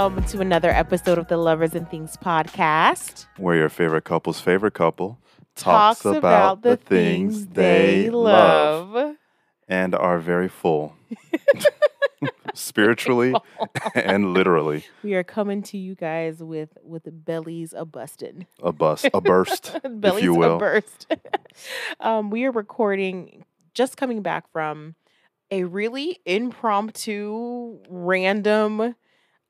Welcome to another episode of the Lovers and Things podcast. Where your favorite couple's favorite couple talks, about, the things they love and are very full. Spiritually and literally. We are coming to you guys with with bellies a busted. A bust, a burst, bellies if you will. a burst. um, we are recording just coming back from a really impromptu, random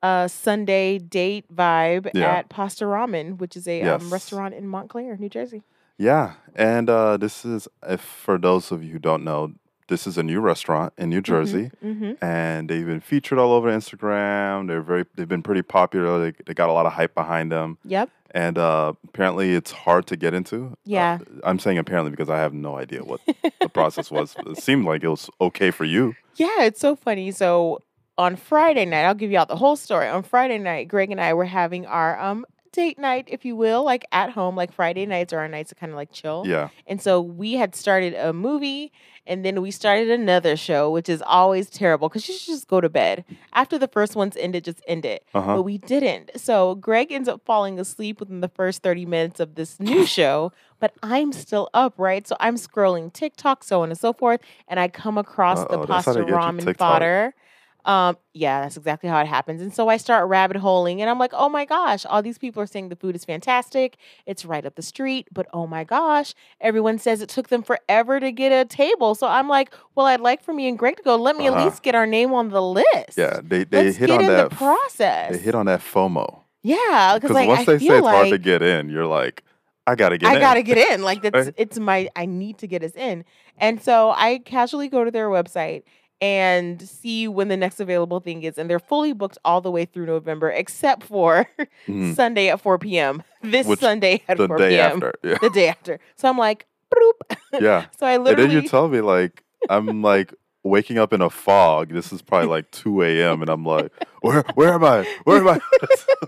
uh, Sunday date vibe Yeah. at Pasta Ramen, which is a Yes. um, restaurant in Montclair, New Jersey. Yeah, and uh, this is if for those of you who don't know, this is a new restaurant in New Jersey, Mm-hmm. and they've been featured all over Instagram. They're very, they've been pretty popular. They, they got a lot of hype behind them, Yep. and uh, apparently it's hard to get into. Uh, Yeah. I'm saying apparently because I have no idea what the process was. It seemed like it was okay for you. Yeah, it's so funny. So on Friday night, I'll give you all the whole story. On Friday night, Greg and I were having our um date night, if you will, like at home. Like Friday nights are our nights to kind of like chill. Yeah, And so we had started a movie and then we started another show, which is always terrible because you should just go to bed. After the first one's ended, just end it. uh huh. But we didn't. So Greg ends up falling asleep within the first 30 minutes of this new show, but I'm still up, right? So I'm scrolling TikTok, so on and so forth, and I come across the Uh-oh, how pasta ramen fodder. Um, yeah, that's exactly how it happens. And so I start rabbit holing and I'm like, oh my gosh, all these people are saying the food is fantastic. It's right up the street, but oh my gosh, everyone says it took them forever to get a table. So I'm like, well, I'd like for me and Greg to go. Let me Uh-huh. at least get our name on the list. Yeah, they they Let's hit on that. the process. They hit on that FOMO Yeah, because like once I they say it's like hard to get in, you're like, I gotta get in. I in. gotta get in. Like that's it's my I need to get us in. And so I casually go to their website and see when the next available thing is, and they're fully booked all the way through November, except for Mhm. Sunday at 4 p.m. This Which- Sunday at the 4 day p.m. after. Yeah, The day after. So I'm like, Broop. yeah. So I And then you tell me like I'm like waking up in a fog. This is probably like 2 a.m. and I'm like, where where am I? Where am I?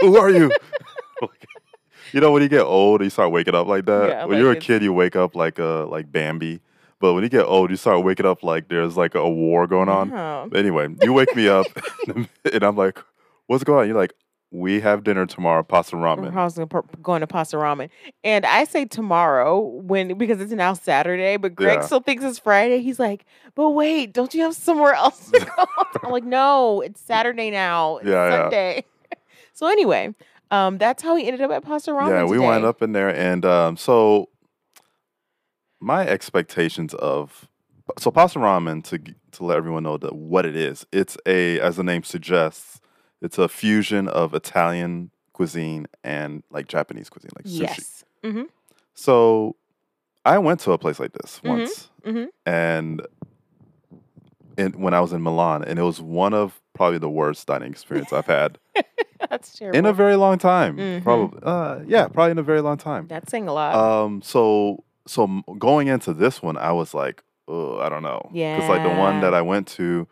Who are you? You know when you get old, you start waking up like that. Yeah, when you're a kid, you wake up like a like Bambi. But when you get old, you start waking up like there's like a war going on. Oh. Anyway, you wake me up and I'm like, what's going on? You're like, we have dinner tomorrow, pasta ramen. I was gonna par- going to pasta ramen, and I say tomorrow when because it's now Saturday, but Greg Yeah. still thinks it's Friday. He's like, "But wait, don't you have somewhere else to go?" I'm like, "No, it's Saturday now. It's Yeah, yeah. Sunday." so anyway, um, that's how we ended up at pasta ramen. Yeah, we wind up in there, and um, so my expectations of so pasta ramen to to let everyone know that what it is. It's a as the name suggests, it's a fusion of Italian cuisine and like Japanese cuisine, like sushi. Yes. Mm-hmm. So I went to a place like this Mhm, once, mhm. and in, when I was in Milan, and it was one of probably the worst dining experience I've had That's terrible. in a very long time. Mhm. Probably, uh, yeah, probably in a very long time. that's saying a lot. Um, so so going into this one, I was like, oh, I don't know, Yeah. because like the one that I went to,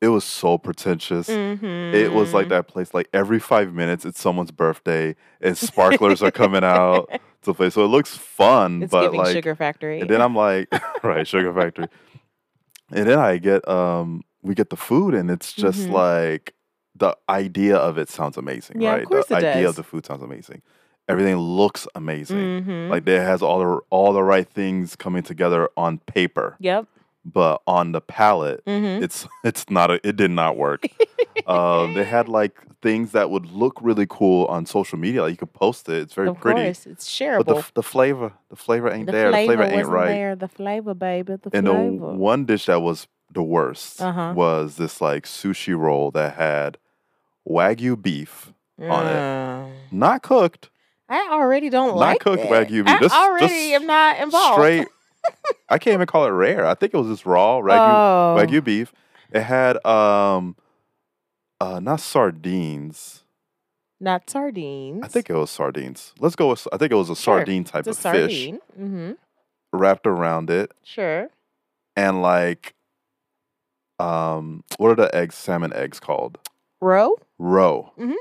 it was so pretentious. It was like Mhm. that place. Like every five minutes, it's someone's birthday, and sparklers are coming out to play. So it looks fun, It's but like, Sugar Factory. and then I'm like, right, Sugar Factory. And then I get um, we get the food, and it's just Mhm. like the idea of it sounds amazing, Yeah, of right? course the idea does. of the food sounds amazing. Everything looks amazing. Mhm. Like it has all the all the right things coming together on paper, yep. but on the palate, Mm-hmm. it's it's not a, it did not work. um, they had like things that would look really cool on social media. Like you could post it; it's very of pretty. course, it's shareable. But the, the flavor, the flavor ain't there. the flavor ain't wasn't right. There. The flavor, baby. The And the one dish that was the worst Uh-huh. was this like sushi roll that had wagyu beef, on it. Mm. not cooked, I already don't Not like cooked it. Wagyu beef. I already am not involved. straight. I can't even call it rare. I think it was just raw wagyu oh. wagyu beef. It had um, uh, not sardines. Not sardines. I think it was sardines. Let's go with. I think it was a Sure. sardine type it's of fish. Mm-hmm. wrapped around it, Sure. and like, um, what are the eggs? Salmon eggs called Roe. roe. Mhm.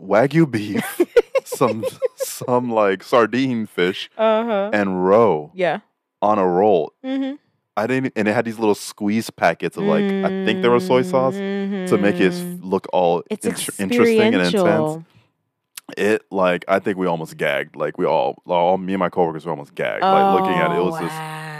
Wagyu beef, some some like sardine fish, Uh huh. and roe Yeah. on a roll. Mm-hmm. I didn't, and it had these little squeeze packets of like I think there were soy sauce to make it Mhm. look all It's inter- interesting and intense. It like I think we almost gagged. Like we all, all me and my coworkers were almost gagged. like looking at it, it was just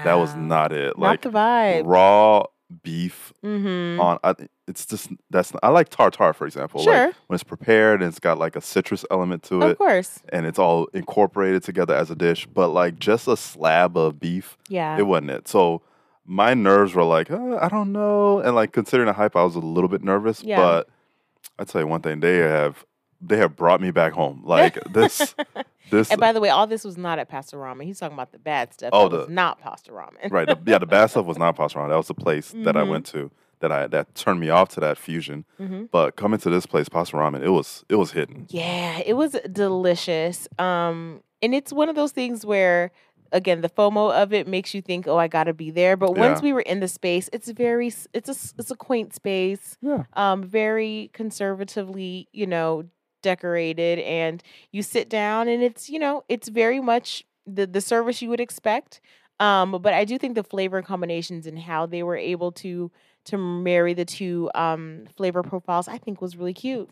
that was Oh, not it. not Like the vibe. raw beef Mm-hmm. on. I, it's just that's I like tartar for example. Sure, Like when it's prepared and it's got like a citrus element to it. of course. and it's all incorporated together as a dish. But like just a slab of beef, Yeah. it wasn't it. So my nerves were like, uh, I don't know, and like considering the hype, I was a little bit nervous. Yeah. But I tell you one thing, they have they have brought me back home. Like this, this and by the way, all this was not at Pasta Ramen. He's talking about the bad stuff. Oh, that was the- not Pasta Ramen. right. The, yeah, the bad stuff was not Pastaron. That was the place that I Mhm. went to that I that turned me off to that fusion. hmm But coming to this place, Pasta Ramen, it was it was hidden. Yeah, it was delicious. Um, and it's one of those things where, again, the FOMO of it makes you think, "Oh, I got to be there." But once we were in the space, it's very, it's a it's a quaint space. Yeah. um, very conservatively, you know, decorated, and you sit down, and it's, you know, it's very much the the service you would expect. Um, but I do think the flavor combinations and how they were able to to marry the two um, flavor profiles, I think, was really cute.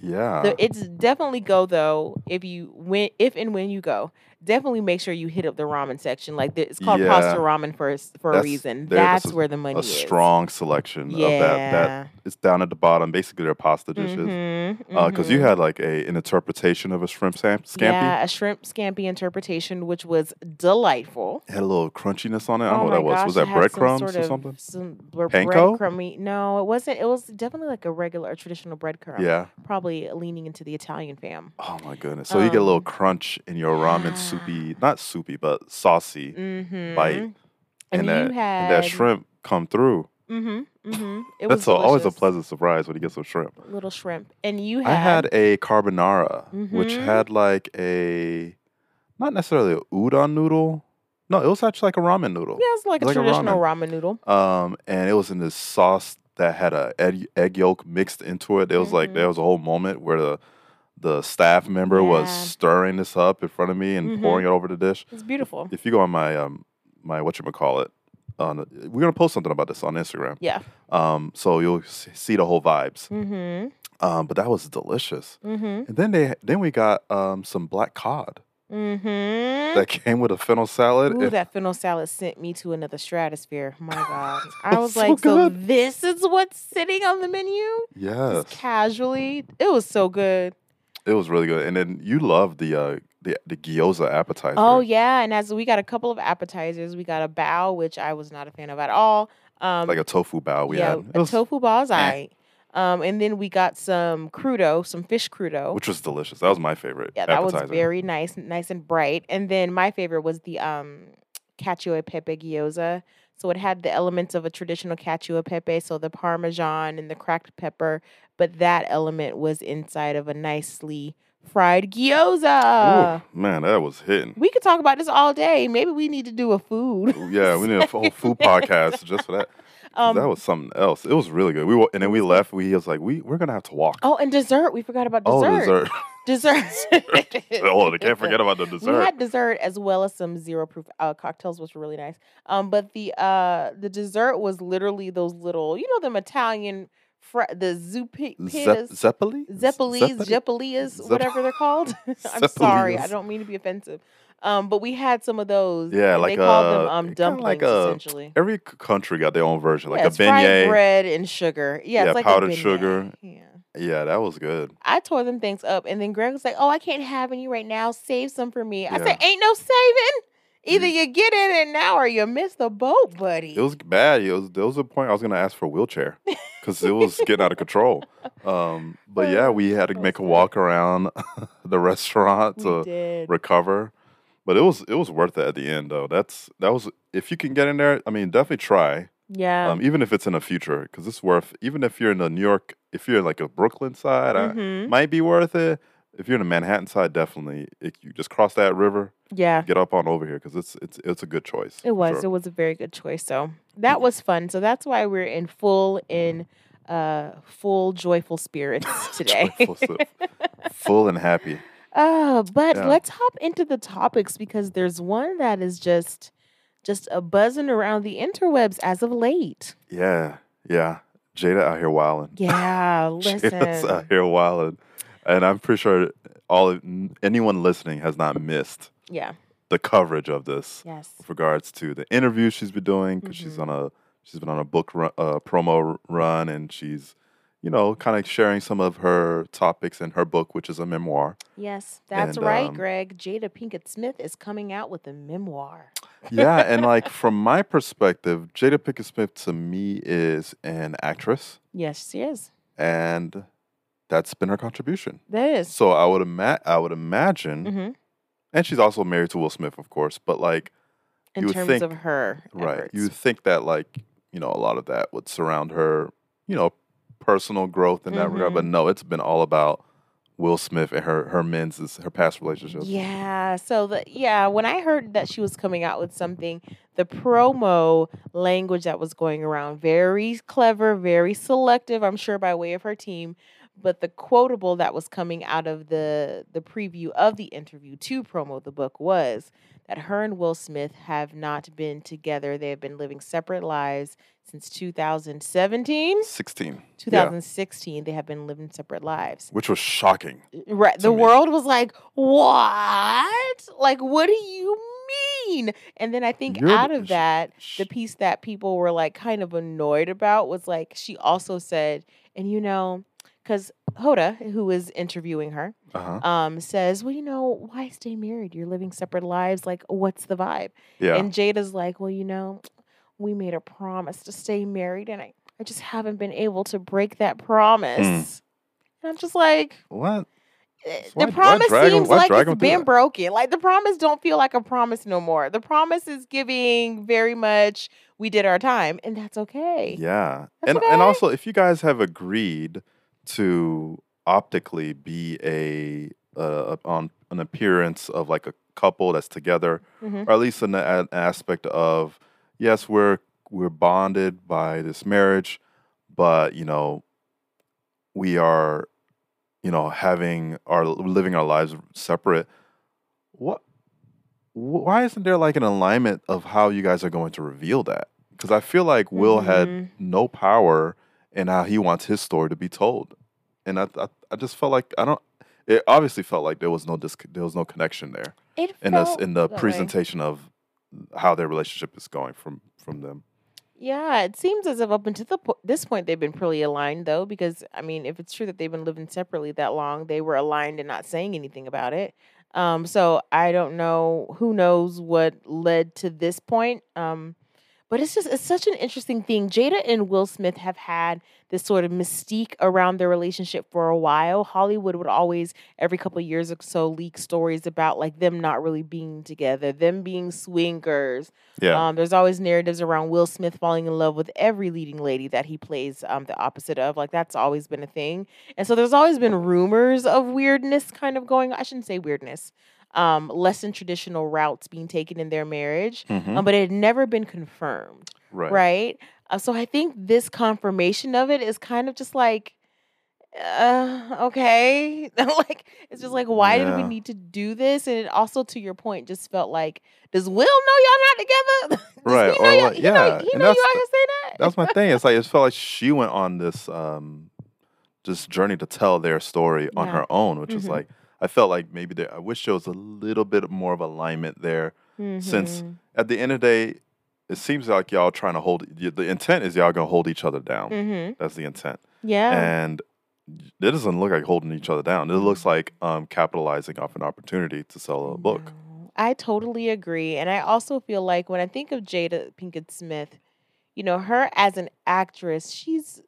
Yeah. The, it's definitely go though if you when if and when you go, definitely make sure you hit up the ramen section. Like the, it's called pasta ramen for for a reason. that's That's a- where the money is. a is. strong selection yeah. of that. That it's down at the bottom. Basically, their pasta dishes. Because you mhm. had like a an interpretation of a shrimp sam- scampi. Yeah, a shrimp scampi interpretation, which was delightful. It had a little crunchiness on it. I don't oh know what that my was. gosh, Was that breadcrumbs sort or something? Some Panko? breadcrumby. No, it wasn't. It was definitely like a regular, a traditional breadcrumb. Yeah. Probably leaning into the Italian fam. Oh my goodness. So you get a little Um, crunch in your ramen soupy, not soupy, but saucy. Mm-hmm. Bite. And, And, that had and that shrimp come through. Mm-hmm. Mm-hmm. It was That's a, always a pleasant surprise when you get some shrimp. little shrimp. And you had, I had a carbonara, which Mhm. had like a not necessarily a udon noodle. No, it was actually like a ramen noodle. yeah, it's like a like a traditional ramen. noodle. Um, and it was in this sauce that had a egg, egg yolk mixed into it. It was like Mhm. there was a whole moment where the the staff member was stirring this up in front of me and Mhm. pouring it over the dish. It's beautiful. If you go on my um my what you call it, on we're gonna post something about this on Instagram. Yeah. Um, so you'll see the whole vibes. Mm-hmm. Um, but that was delicious. Mm-hmm. And then they then we got um some black cod Mm-hmm. that came with a fennel salad. Ooh, and- that fennel salad sent me to another stratosphere. My God. I was so like, so this is what's sitting on the menu? yes, Just casually. It was so good. It was really good. And then you love the uh the the gyoza appetizer. Oh yeah, and as we got a couple of appetizers, we got a bao, which I was not a fan of at all. Um, like a tofu bao we yeah, had. It a was- tofu bao is eh. aight. Um, and then we got some crudo, some fish crudo. which was delicious. That was my favorite. yeah, that appetizer. was very nice, nice and bright. And then my favorite was the um cacio e pepe gyoza. So it had the elements of a traditional cacio e pepe, so the parmesan and the cracked pepper, but that element was inside of a nicely fried gyoza. Ooh, man, that was hitting. We could talk about this all day. Maybe we need to do a food. Yeah, we need a whole food podcast just for that. Um, that was something else. It was really good. We and then we left. We he was like, we we're gonna have to walk. oh, and dessert. We forgot about dessert. Oh, dessert. dessert. Oh, they can't forget about the dessert. We had dessert as well as some zero proof uh, cocktails, which were really nice. Um, but the uh the dessert was literally those little, you know, them Italian, fr- the zupi, Zep- Zeppeli? Zeppeli? Jeppelias, whatever they're called. I'm sorry, I don't mean to be offensive. Um, but we had some of those. Yeah, like they called them a- um dumplings like a- essentially. Every country got their own version, like yeah, a beignet. bread and sugar. Yeah, Yeah, it's like powdered sugar. Yeah. Yeah, that was good. I tore them things up, and then Greg was like, "Oh, I can't have any right now. Save some for me." I Yeah. said, "Ain't no saving. Either Mm. you get in it now, or you miss the boat, buddy." It was bad. It was there was a point I was gonna ask for a wheelchair because it was getting out of control. Um, but yeah, we had to make a walk around the restaurant we to did. recover. But it was it was worth it at the end though. That's that was if you can get in there. I mean, definitely try. Yeah. Um, even if it's in the future, because it's worth. Even if you're in the New York, if you're in like a Brooklyn side, I, Mhm. might be worth it. If you're in the Manhattan side, definitely. If you just cross that river, yeah. get up on over here because it's it's it's a good choice. It was. sure. It was a very good choice. So that was fun. So that's why we're in full in uh full joyful spirits today. Joyful full and happy. Uh, but Yeah. let's hop into the topics because there's one that is just just a buzzing around the interwebs as of late. Yeah, yeah. Jada out here wilding. Yeah, listen. Jada's out here wilding, and I'm pretty sure all of- anyone listening has not missed Yeah. the coverage of this Yes. with regards to the interview she's been doing because she's Mhm. on a she's been on a book run, uh, promo run and she's you know kind of sharing some of her topics in her book which is a memoir Yes, that's And, right, um, Greg. Jada Pinkett Smith is coming out with a memoir. yeah and like from my perspective jada pinkett smith to me is an actress Yes, she is. and that's been her contribution That is. so i would ima- i would imagine hmm and she's also married to will smith of course but like In you terms think- of her Right. efforts. You think that like, you know, a lot of that would surround her, you know, personal growth in that regard. But Mm-hmm. no, it's been all about Will Smith and her her men's her past relationships. Yeah. So the yeah, when I heard that she was coming out with something, the promo language that was going around, very clever, very selective, I'm sure by way of her team. But the quotable that was coming out of the the preview of the interview to promo the book was that her and Will Smith have not been together. They have been living separate lives since 2017. 16. Yeah. 2016, they have been living separate lives. Which was shocking. Right. The me. world was like, what? Like, what do you mean? And then I think You're out of sh- that, the piece that people were like kind of annoyed about was like, she also said, and you know, because Hoda, who is interviewing her, Uh-huh. um, says, well, you know, why stay married? You're living separate lives. Like, what's the vibe? Yeah. And Jada's like, well, you know, we made a promise to stay married, and I, I just haven't been able to break that promise. And I'm just like, what? eh, the why promise 'em- seems why like it's been broken. Like the promise don't feel like a promise no more. The promise is giving very much we did our time, and that's okay. Yeah. That's and and also if you guys have agreed to optically be a uh, on an appearance of like a couple that's together Mhm. or at least an, an aspect of yes we're we're bonded by this marriage but you know we are you know having our living our lives separate what why isn't there like an alignment of how you guys are going to reveal that because i feel like will Mhm. had no power in how he wants his story to be told and i i, I just felt like i don't it obviously felt like there was no dis- there was no connection there It in this felt in the that way. presentation of how their relationship is going from from them. Yeah, it seems as if up until the po- this point they've been pretty aligned though, because I mean, if it's true that they've been living separately that long, they were aligned and not saying anything about it. Um, so I don't know. Who knows what led to this point? Um, but it's just it's such an interesting thing. Jada and Will Smith have had this sort of mystique around their relationship for a while. Hollywood would always every couple of years or so leak stories about like them not really being together, them being swingers, Yeah, um, there's always narratives around Will Smith falling in love with every leading lady that he plays um, the opposite of. Like that's always been a thing. And so there's always been rumors of weirdness kind of going. I shouldn't say weirdness. Um, less than traditional routes being taken in their marriage, Mhm. um, but it had never been confirmed, right. right? Uh, so I think this confirmation of it is kind of just like, uh, okay, like it's just like, why did we need to do this? And it also, to your point, just felt like, does Will know y'all not together? Right, or like- he know, yeah, he and know you out the- here say that. That's my thing. It's like it felt like she went on this um this journey to tell their story on Yeah. her own, which is Mhm. like I felt like maybe there. I wish there was a little bit more of alignment there. since- Mhm. At the end of the day, it seems like y'all trying to hold. The intent is y'all gonna hold each other down. Mhm. That's the intent. yeah, and it doesn't look like holding each other down. It looks like um, capitalizing off an opportunity to sell a book. I totally agree. And I also feel like when I think of Jada Pinkett Smith, you know, her as an actress, she's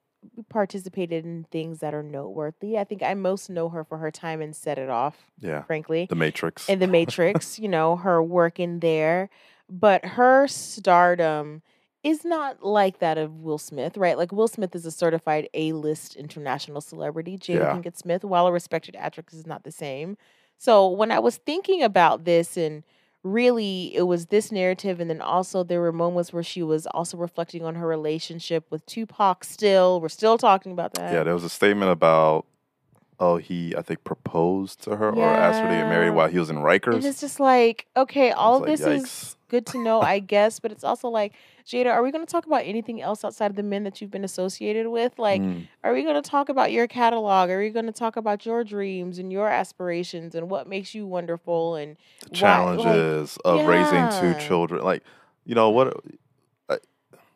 participated in things that are noteworthy. I think I most know her for her time in Set It Off, Yeah, frankly. The Matrix. in the Matrix, you know, her work in there. But her stardom is not like that of Will Smith, right? Like Will Smith is a certified A-list international celebrity. Jada Yeah. Pinkett Smith, while a respected actress, is not the same. So when I was thinking about this and really it was this narrative and then also there were moments where she was also reflecting on her relationship with Tupac still. We're still talking about that. yeah, there was a statement about oh, he I think proposed to her or asked her to get married while he was in Rikers. And it's just like, okay, all of like, this is good to know, I guess, but it's also like, Jada, are we going to talk about anything else outside of the men that you've been associated with? Like, Mm, are we going to talk about your catalog? Are we going to talk about your dreams and your aspirations and what makes you wonderful and the why? Like, challenges of raising two children, like you know what?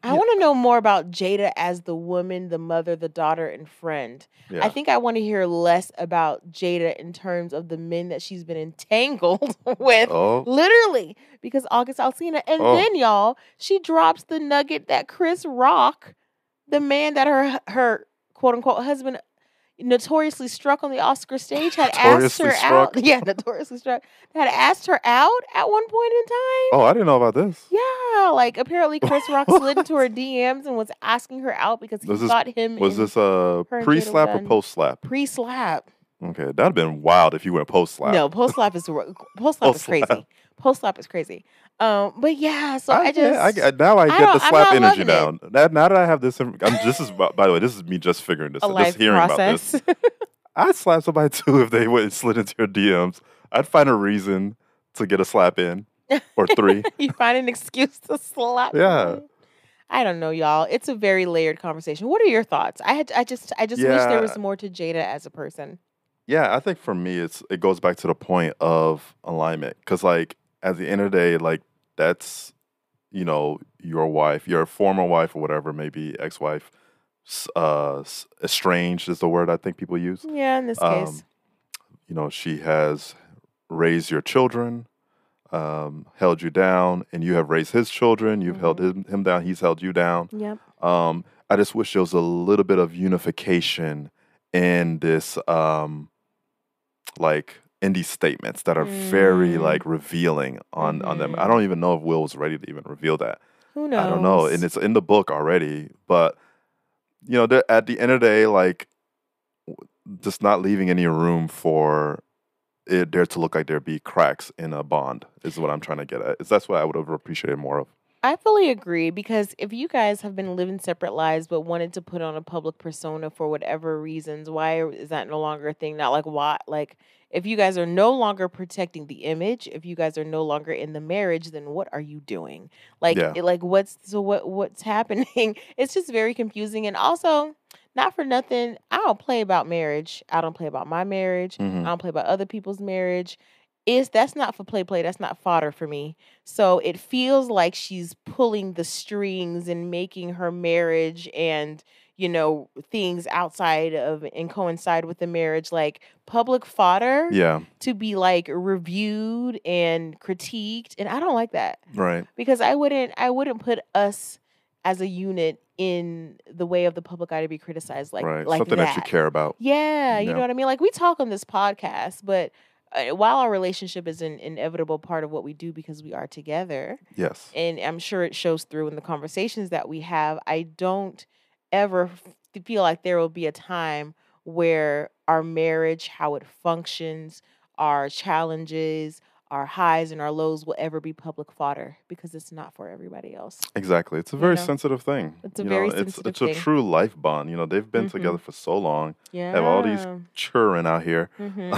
I want to know more about Jada as the woman, the mother, the daughter, and friend. Yeah, I think I want to hear less about Jada in terms of the men that she's been entangled with. oh, Literally, because August Alsina. And Oh. then, y'all, she drops the nugget that Chris Rock, the man that her her quote unquote husband notoriously struck on the Oscar stage, had asked her struck? out. Yeah, notoriously struck. Had asked her out at one point in time. oh, I didn't know about this. Yeah, like apparently Chris Rock slid into her DMs and was asking her out because he Was this- thought him Was this a her and Jada pre slap or post slap? pre-slap. Okay, that'd have been wild if you went post slap. No, post slap is post slap is crazy. Post slap is crazy. Um, but yeah, so I, get- just I now I I get the slap energy down. Now, now that I have this, I'm, this is by the way, this is me just figuring this, out, just hearing about this. I'd slap somebody too if they went and slid into your DMs. I'd find a reason to get a slap in or three. you find an excuse to slap. Yeah. somebody. I don't know, y'all. It's a very layered conversation. What are your thoughts? I had, I just, I just wish there was more to Jada as a person. Yeah, I think for me, it's it goes back to the point of alignment because, like, at the end of the day, like that's you know your wife, your former wife or whatever, maybe ex-wife, uh, estranged is the word I think people use. Yeah, in this Um, case. you know, she has raised your children, um, held you down, and you have raised his children. You've held him, him down. He's held you down. Yep. Um, I just wish there was a little bit of unification in this, um, like in these statements that are very Mm. like revealing on on them. I don't even know if Will was ready to even reveal that. Who knows? I don't know, and it's in the book already. But you know, at the end of the day, like just not leaving any room for it there to look like there be cracks in a bond is what I'm trying to get at. Is that's what I would have appreciated more of. I fully agree because if you guys have been living separate lives but wanted to put on a public persona for whatever reasons, why is that no longer a thing? Not like why like if you guys are no longer protecting the image, if you guys are no longer in the marriage, then what are you doing? Like Yeah. it, like what's so what what's happening? It's just very confusing and also not for nothing, I don't play about marriage. I don't play about my marriage. Mhm. I don't play about other people's marriage. Is that's not for play play. That's not fodder for me. So it feels like she's pulling the strings and making her marriage and you know things outside of and coincide with the marriage like public fodder Yeah, to be like reviewed and critiqued and I don't like that right. because I wouldn't I wouldn't put us as a unit in the way of the public eye to be criticized like right. like Something that. you care about. Yeah, you Yeah. know what I mean? Like we talk on this podcast, but uh, while our relationship is an inevitable part of what we do because we are together, Yes. and I'm sure it shows through in the conversations that we have, I don't ever feel like there will be a time where our marriage, how it functions, our challenges, our highs and our lows will ever be public fodder because it's not for everybody else. Exactly. It's a You very know? sensitive thing. It's a you very know, it's sensitive it's a thing. true life bond. You know, they've been Mhm. together for so long. Yeah. Have all these children out here. hmm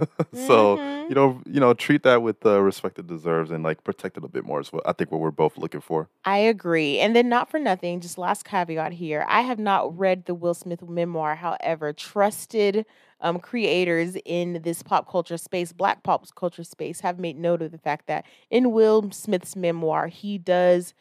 so Mhm. you know, you know, treat that with the respect it deserves and like protect it a bit more is what I think what we're both looking for. I agree. And then, not for nothing, just last caveat here I have not read the Will Smith memoir. However, trusted um, creators in this pop culture space, black pop culture space, have made note of the fact that in Will Smith's memoir, he does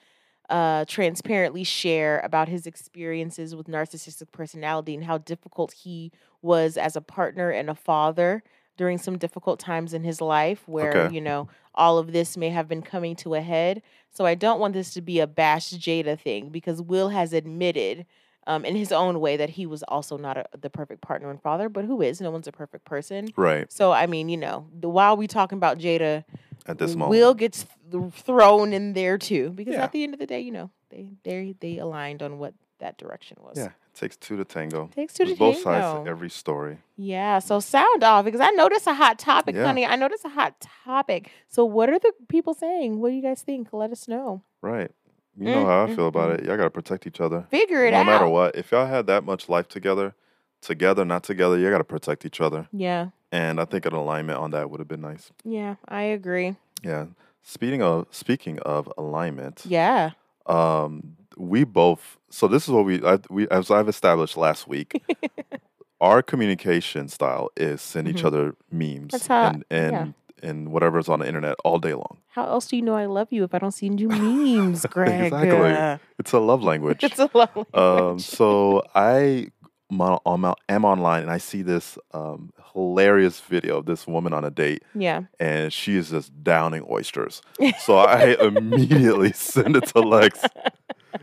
uh, transparently share about his experiences with narcissistic personality and how difficult he was as a partner and a father during some difficult times in his life where, Okay. you know, all of this may have been coming to a head. So I don't want this to be a bash Jada thing because Will has admitted um, in his own way that he was also not a, the perfect partner and father, but who is? No one's a perfect person. Right. So I mean, you know, the, while we talking about Jada, At this moment. Will gets th- thrown in there too because Yeah. at the end of the day, you know, they they they aligned on what that direction was. Yeah. Takes two to tango. Takes two to There's both sides tango. to every story. Yeah, so sound off because I know this a hot topic, Yeah. honey. I know this a hot topic. So what are the people saying? What do you guys think? Let us know. Right. You know Mm, how I feel about mm. it. Y'all gotta protect each other. Figure it no out. No matter what. If y'all had that much life together, together, not together, you got to protect each other. Yeah. And I think an alignment on that would have been nice. Yeah, I agree. Yeah. Speaking of speaking of alignment, Yeah. um, we both. So this is what we I, we as I've established last week. our communication style is send each Mhm. other memes how- and and and whatever's on the internet all day long. How else do you know I love you if I don't send you memes, Greg? Exactly. Uh, It's a love language. It's a lovely. um, so I am on- am online and I see this um, hilarious video of this woman on a date yeah. and she is just downing oysters. So I immediately send it to Lex.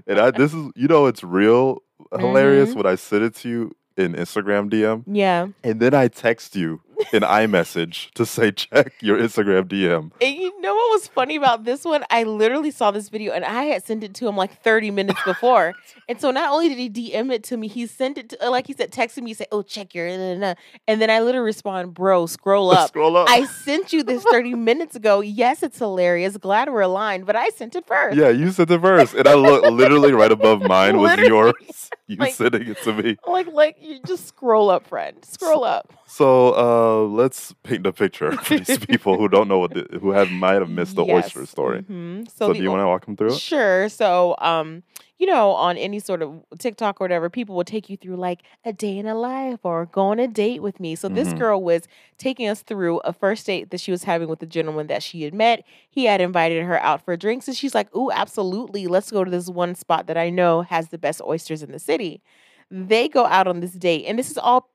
And I this is you know it's real hilarious Mhm. when I send it to you in Instagram DM Yeah. and then I text you in iMessage to say check your Instagram DM. And you know what was funny about this one? I literally saw this video and I had sent it to him like 30 minutes before. and so not only did he DM it to me, he sent it to, uh, like he said, texted me, say, oh, check your, nah, nah, nah." and then I literally respond, bro, scroll up. Scroll up. I sent you this 30 minutes ago. Yes, it's hilarious. Glad we're aligned, but I sent it first. yeah, you sent it first. And I look literally right above mine was Literally. yours. You Like- sending it to me. Like, like you just scroll up, friend. Scroll up. So uh, let's paint the picture for these people who don't know what the, who have might have missed the oyster Yes. story. Mhm. So, So, do you want to walk them through it? Sure. So, um, you know, on any sort of TikTok or whatever, people will take you through like a day in a life or go on a date with me. So this Mhm. girl was taking us through a first date that she was having with a gentleman that she had met. He had invited her out for drinks, and she's like, "Ooh, absolutely, let's go to this one spot that I know has the best oysters in the city." They go out on this date, and this is all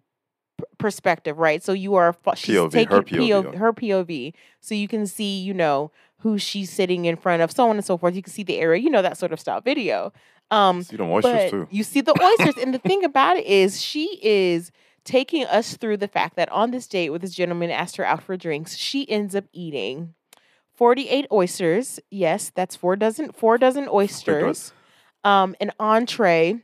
perspective, right? So you are she's POV, taking her POV. her POV, so you can see, you know, who she's sitting in front of, so on and so forth. You can see the area, you know, that sort of style video. Um, See them oysters too. you see the oysters, and the thing about it is, she is taking us through the fact that on this date with this gentleman asked her out for drinks, she ends up eating forty-eight oysters. Yes, that's four dozen, four dozen oysters. Um, an entree,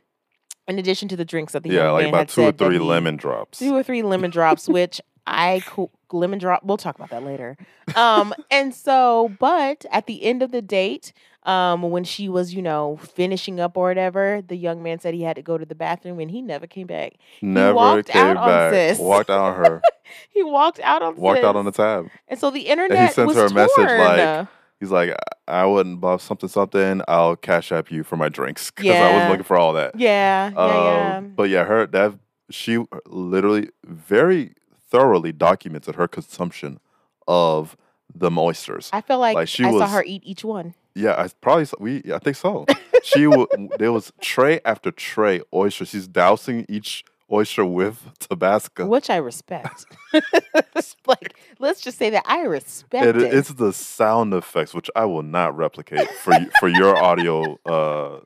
in addition to the drinks that the Yeah, young like man about two or three lemon drops. two or three lemon drops, which I co- lemon drop. We'll talk about that later. Um, and so, but at the end of the date, um, when she was, you know, finishing up or whatever, the young man said he had to go to the bathroom, and he never came back. Never walked came out on back. sis. Walked out on her. He walked out on walked out on the tab. and so the internet sent was her a message torn. like, He's like, I wouldn't buy something something. I'll cash app you for my drinks because I was looking for all that. yeah, yeah, yeah. Um, But yeah, her that she literally very thoroughly documented her consumption of the oysters. I feel like, like, she I saw her eat each one. Yeah, I probably we. I think so. she w- there was tray after tray oysters. She's dousing each oyster with Tabasco. which I respect. like, let's just say that I respect It, it. it's the sound effects which I will not replicate for for your audio uh,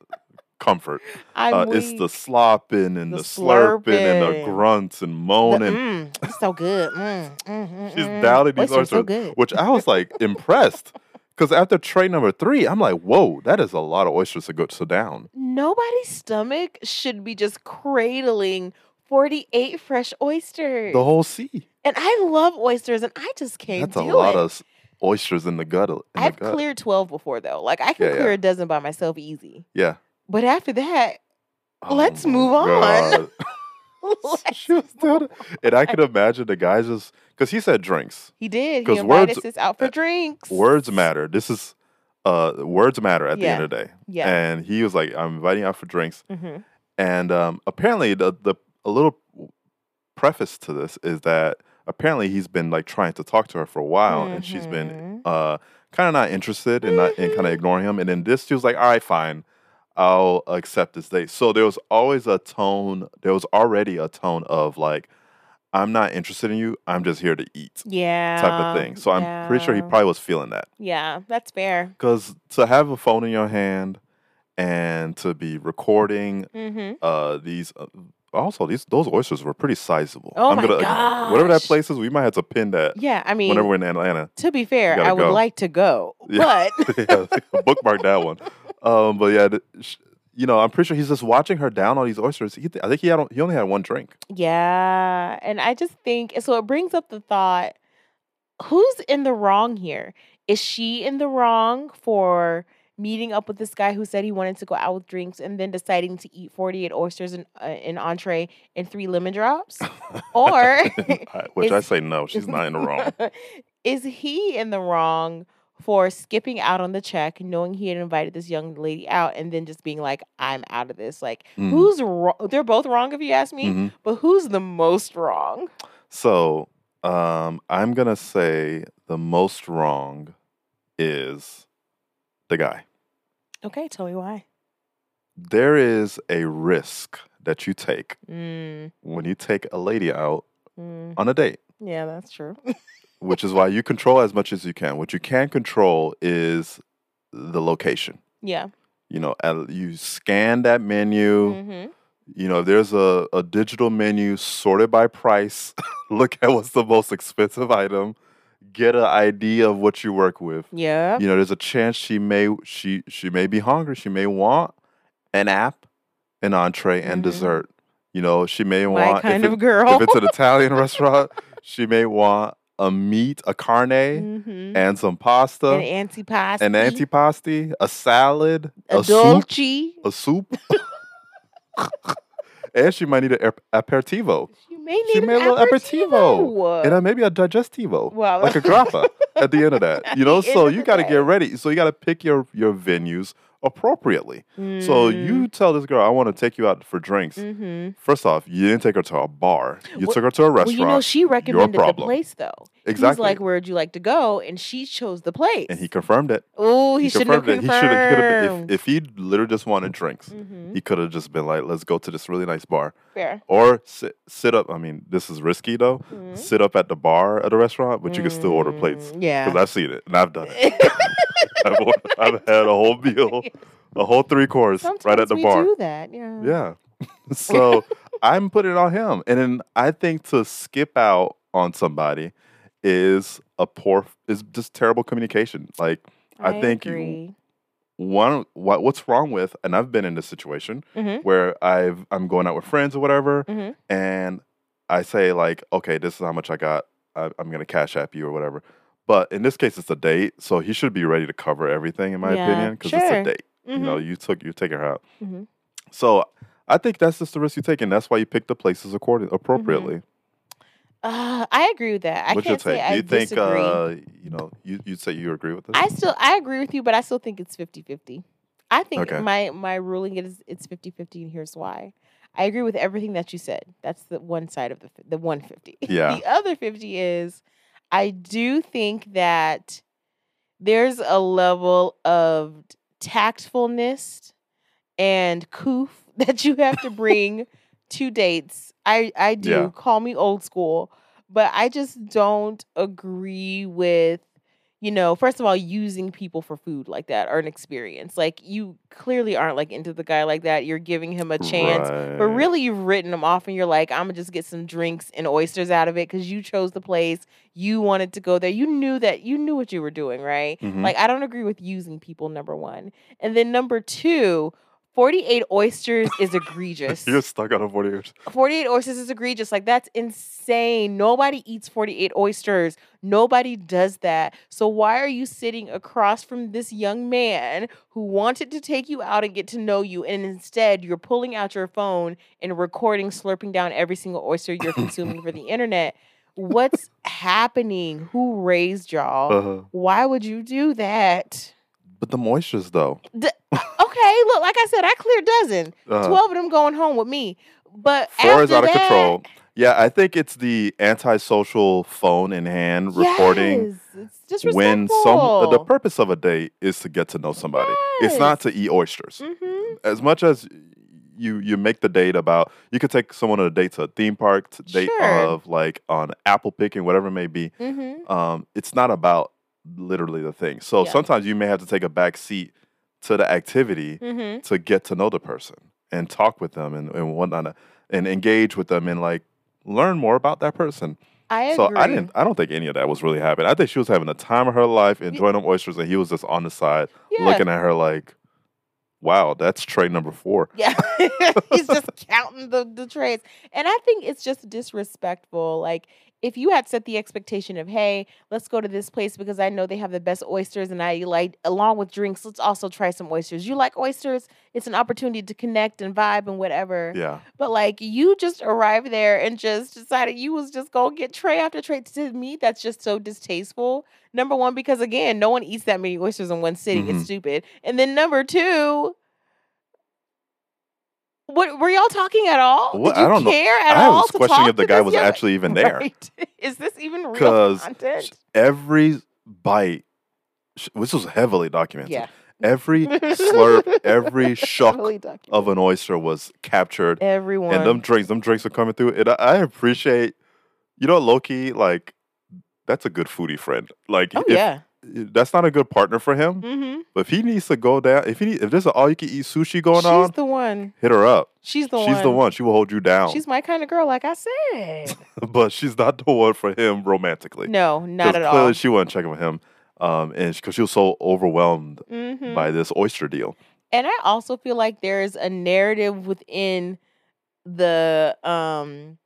comfort. Uh, it's the slopping and the, The slurping and the grunts and The- moaning. mm, it's so good. Mm, mm, mm, She's mm. downing these Oysters so good. which I was like impressed. Because after tray number three, I'm like, whoa, that is a lot of oysters to go to down. Nobody's stomach should be just cradling 48 fresh oysters. The whole sea. and I love oysters, and I just can't That's a lot it. of oysters in the gut. In I've gut. cleared 12 before, though. Like, I can Yeah, clear yeah. a dozen by myself easy. Yeah. But after that, Oh Let's move on. Let's was. And I can imagine the guys just because he said drinks. he did. He 'Cause invited words- us out for uh, drinks. Words matter. This is uh words matter at the end of the day. Yeah. And he was like, I'm inviting you out for drinks. hmm And um apparently the the a little preface to this is that apparently he's been like trying to talk to her for a while and she's been Mhm. uh kind of not interested and not and kind of Mhm. ignoring him. And then this she was like, all right, fine. I'll accept this date. So there was always a tone, there was already a tone of like, I'm not interested in you. I'm just here to eat Yeah. type of thing. So I'm pretty sure he probably was feeling that. Yeah, that's fair. Because to have a phone in your hand and to be recording Mm-hmm. uh, these, uh, also these those oysters were pretty sizable. Oh I'm my gonna whatever that place is, we might have to pin that Yeah, I mean, whenever we're in Atlanta. to be fair, I would go. like to go, Yeah. but yeah, bookmark that one. Um, but yeah, you know, I'm pretty sure he's just watching her down all these oysters. He, th- I think he had he only had one drink. yeah, and I just think so. It brings up the thought: Who's in the wrong here? Is she in the wrong for meeting up with this guy who said he wanted to go out with drinks and then deciding to eat 48 oysters in uh, an entree and three lemon drops? or Which I say no, she's not in the wrong. is he in the wrong for skipping out on the check, knowing he had invited this young lady out, and then just being like, "I'm out of this"? Like, Mhm. who's wrong? They're both wrong if you ask me, Mhm. but who's the most wrong? So um, I'm gonna say the most wrong is the guy. Okay, tell me why. There is a risk that you take Mm, when you take a lady out mm, on a date, yeah, that's true. which is why you control as much as you can. What you can control is the location. yeah. You know, you scan that menu. hmm You know, there's a, a digital menu sorted by price. Look at what's the most expensive item. Get an idea of what you work with. Yeah. You know, there's a chance she may she she may be hungry. She may want an app, an entree, and Mhm. dessert. You know, she may My want kind if, of it- girl. if it's an Italian restaurant, she may want a meat, a carne, hmm and some pasta, An antipasti. an antipasti, a salad, a a soup, dolce. a soup. and she might need an aperitivo. Need She may a little aperitivo. aperitivo. And then maybe a digestivo. Wow. Like a grappa at the end of that. You know, so you got to get ready. So you got to pick your your venues appropriately. So you tell this girl, I want to take you out for drinks. Mm-hmm. First off, you didn't take her to a bar. You Well- took her to a Well, restaurant. you know, she recommended the place though. Exactly. He's like, "Where'd you like to go?" And she chose the place. and he confirmed it. oh, he, shouldn't have confirmed it. He should have. If, if he literally just wanted drinks, hmm he could have just been like, "Let's go to this really nice bar," Fair. or sit sit up. I mean, this is risky though. Mhm. Sit up at the bar at a restaurant, but you can still order plates. Mm, Yeah. Because I've seen it and I've done it. I've, I've had a whole meal, a whole three course Sometimes right at the we bar. do that. Yeah. Yeah. so I'm putting it on him. And then I think to skip out on somebody is a poor is just terrible communication. Like I think you- one what what's wrong with and I've been in this situation Mhm. where I've I'm going out with friends or whatever Mhm. and I say like, okay, this is how much I got. I, I'm gonna cash app you or whatever. But in this case, it's a date, so he should be ready to cover everything, in my Yeah, opinion, because it's a date. You know, Mhm. you took you taking her out. Mhm. So I think that's just the risk you take, and that's why you pick the places according Mm-hmm. appropriately. Uh, I agree with that. I What's your can't say take? I Do you think disagree. uh, you know you you'd say you agree with this? I still I agree with you, but I still think it's 50-50. I think Okay. my my ruling is it's 50-50 and here's why. I agree with everything that you said. That's the one side of the the 150. Yeah. the other 50 is I do think that there's a level of tactfulness and coof that you have to bring to dates. I I do. Yeah. Call me old school, but I just don't agree with you know, first of all, using people for food like that or an experience. Like you clearly aren't like into the guy like that. You're giving him a chance. But really, you've written him off, and you're like, I'm gonna just get some drinks and oysters out of it because you chose the place. You wanted to go there. You knew that. You knew what you were doing, right? Mhm. Like, I don't agree with using people. Number one, and then number two, 48 oysters is egregious. You're stuck on a 40 years. 48 oysters is egregious. Like, that's insane. Nobody eats 48 oysters. Nobody does that. So, why are you sitting across from this young man who wanted to take you out and get to know you? And instead, you're pulling out your phone and recording, slurping down every single oyster you're consuming for the internet. What's happening? Who raised y'all? Uh-huh. Why would you do that? But the moistures though. Okay, look, like I said, I clear dozen. Uh, 12 of them going home with me. But Four is out of control. Yeah, I think it's the antisocial phone in hand recording Yes, it's disrespectful. when some the purpose of a date is to get to know somebody. Yes. It's not to eat oysters. hmm As much as you you make the date about you could take someone on a date to a theme park, to date Sure. of like on apple picking, whatever it may be. hmm Um, it's not about literally the thing. So Yeah. sometimes you may have to take a back seat to the activity hmm to get to know the person and talk with them and, and whatnot and engage with them and like learn more about that person. I agree. So I didn't I don't think any of that was really happening. I think she was having the time of her life, enjoying them oysters, and he was just on the side Yeah. looking at her like, Wow, that's tray number four. Yeah. He's just counting the, the trades. And I think it's just disrespectful. Like, if you had set the expectation of, hey, let's go to this place because I know they have the best oysters and I like, along with drinks, let's also try some oysters. You like oysters? It's an opportunity to connect and vibe and whatever. Yeah. But like, you just arrived there and just decided you was just gonna get tray after tray. To me, that's just so distasteful. Number one, because again, no one eats that many oysters in one sitting. Mhm. It's stupid. And then number two, what were y'all talking at all? What? Did you I don't know. care at I all? I was questioning if the guy was young- actually even there. Right. Is this even real content? Every bite, this was heavily documented. Yeah. Every slurp, every shuck of an oyster was captured. everyone. And them drinks, them drinks are coming through. And I, I appreciate, you know, Loki, like, that's a good foodie friend. Like, oh if, yeah. That's not a good partner for him. Mm-hmm. But if he needs to go down, if he need, if there's an all you can eat sushi going She's on, the one. hit her up. She's the she's one. the one. She will hold you down. She's my kind of girl, like I said. but she's not the one for him romantically. No, not at clearly all. she wasn't checking with him, um, and because she was so overwhelmed Mhm. by this oyster deal. And I also feel like there's a narrative within the um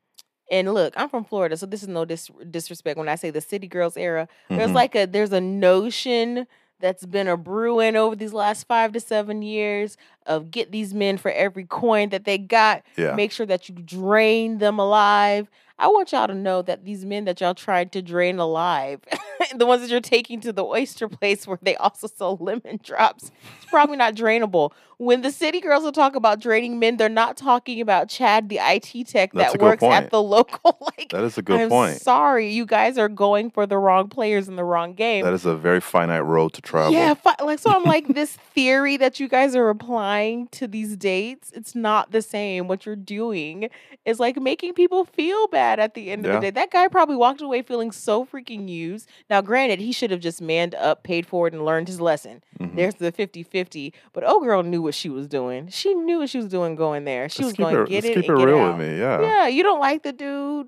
and look, I'm from Florida, so this is no dis- disrespect when I say the city girls era. There's Mhm. like a there's a notion that's been a brewing over these last 5 to 7 years of get these men for every coin that they got, yeah, make sure that you drain them alive. I want y'all to know that these men that y'all tried to drain alive, the ones that you're taking to the oyster place where they also sell lemon drops, it's probably not drainable. When the city girls will talk about draining men, they're not talking about Chad, the IT tech That's that works point. at the local. like, that is a good I'm point. sorry, you guys are going for the wrong players in the wrong game. That is a very finite road to travel. Yeah, fi- like so I'm like this theory that you guys are applying to these dates, it's not the same. What you're doing is like making people feel bad at the end of the day. That guy probably walked away feeling so freaking used. Now, granted, he should have just manned up, paid for it, and learned his lesson. Mhm. There's the 50-50. But oh girl knew what she was doing. She knew what she was doing going there. She Let's was going to get let's it keep it real with me. Yeah. Yeah, you don't like the dude.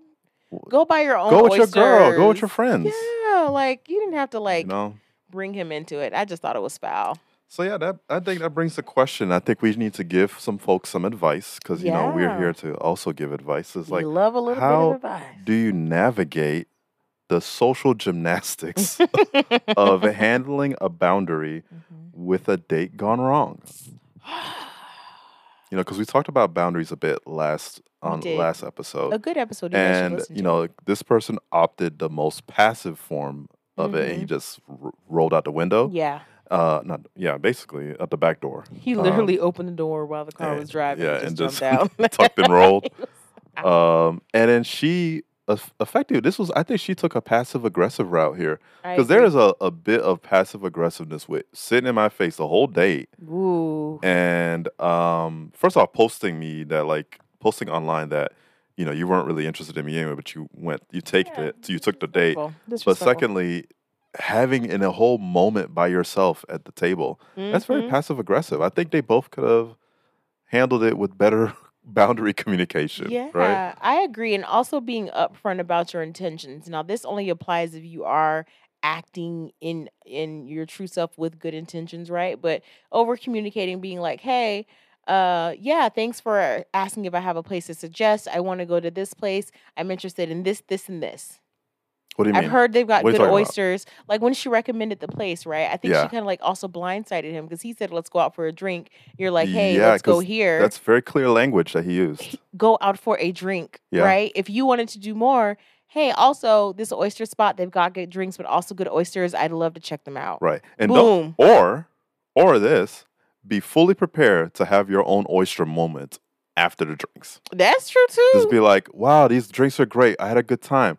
Go buy your own Go with your girl. Go with your friends. Yeah, like you didn't have to like you know. bring him into it. I just thought it was foul. So yeah, that I think that brings the question. I think we need to give some folks some advice because you know we're Yeah. here to also give advice. It's like, love a little how bit of advice. do you navigate the social gymnastics of handling a boundary Mhm. with a date gone wrong? You know, because we talked about boundaries a bit last We on did. last episode, a good episode. You guys should and listen you to. know this person opted the most passive form of it, and he just r- rolled out the window. yeah, Uh, not yeah, basically at the back door. he Um, literally opened the door while the car and- was driving. yeah, and and just just jumped tucked and rolled. He was out. Um, and then she eff- effective. This was I think she took a passive aggressive route here because there is a, a bit of passive aggressiveness with sitting in my face the whole date Ooh. and um first off posting me that like posting online that you know you weren't really interested in me anyway but you went you take Yeah, it you took the date but secondly having in a whole moment by yourself at the table that's very Mhm. passive aggressive i think they both could have handled it with better boundary communication Yeah, right I agree. And also being upfront about your intentions. Now, this only applies if you are acting in in your true self with good intentions, right? But over communicating, being like, hey, uh, yeah, thanks for asking if I have a place to suggest. I want to go to this place. I'm interested in this, this, and this. What do you mean I've heard they've got What good talking about? oysters. Like when she recommended the place, right? I think Yeah. she kind of like also blindsided him because he said, "Let's go out for a drink." You're like, "Hey, Yeah, let's go here." that's very clear language that he used go out for a drink, Yeah. right? If you wanted to do more, hey, also this oyster spot, they've got good drinks, but also good oysters. I'd love to check them out. right and Boom. or or this be fully prepared to have your own oyster moment after the drinks That's true too. just be like wow these drinks are great i had a good time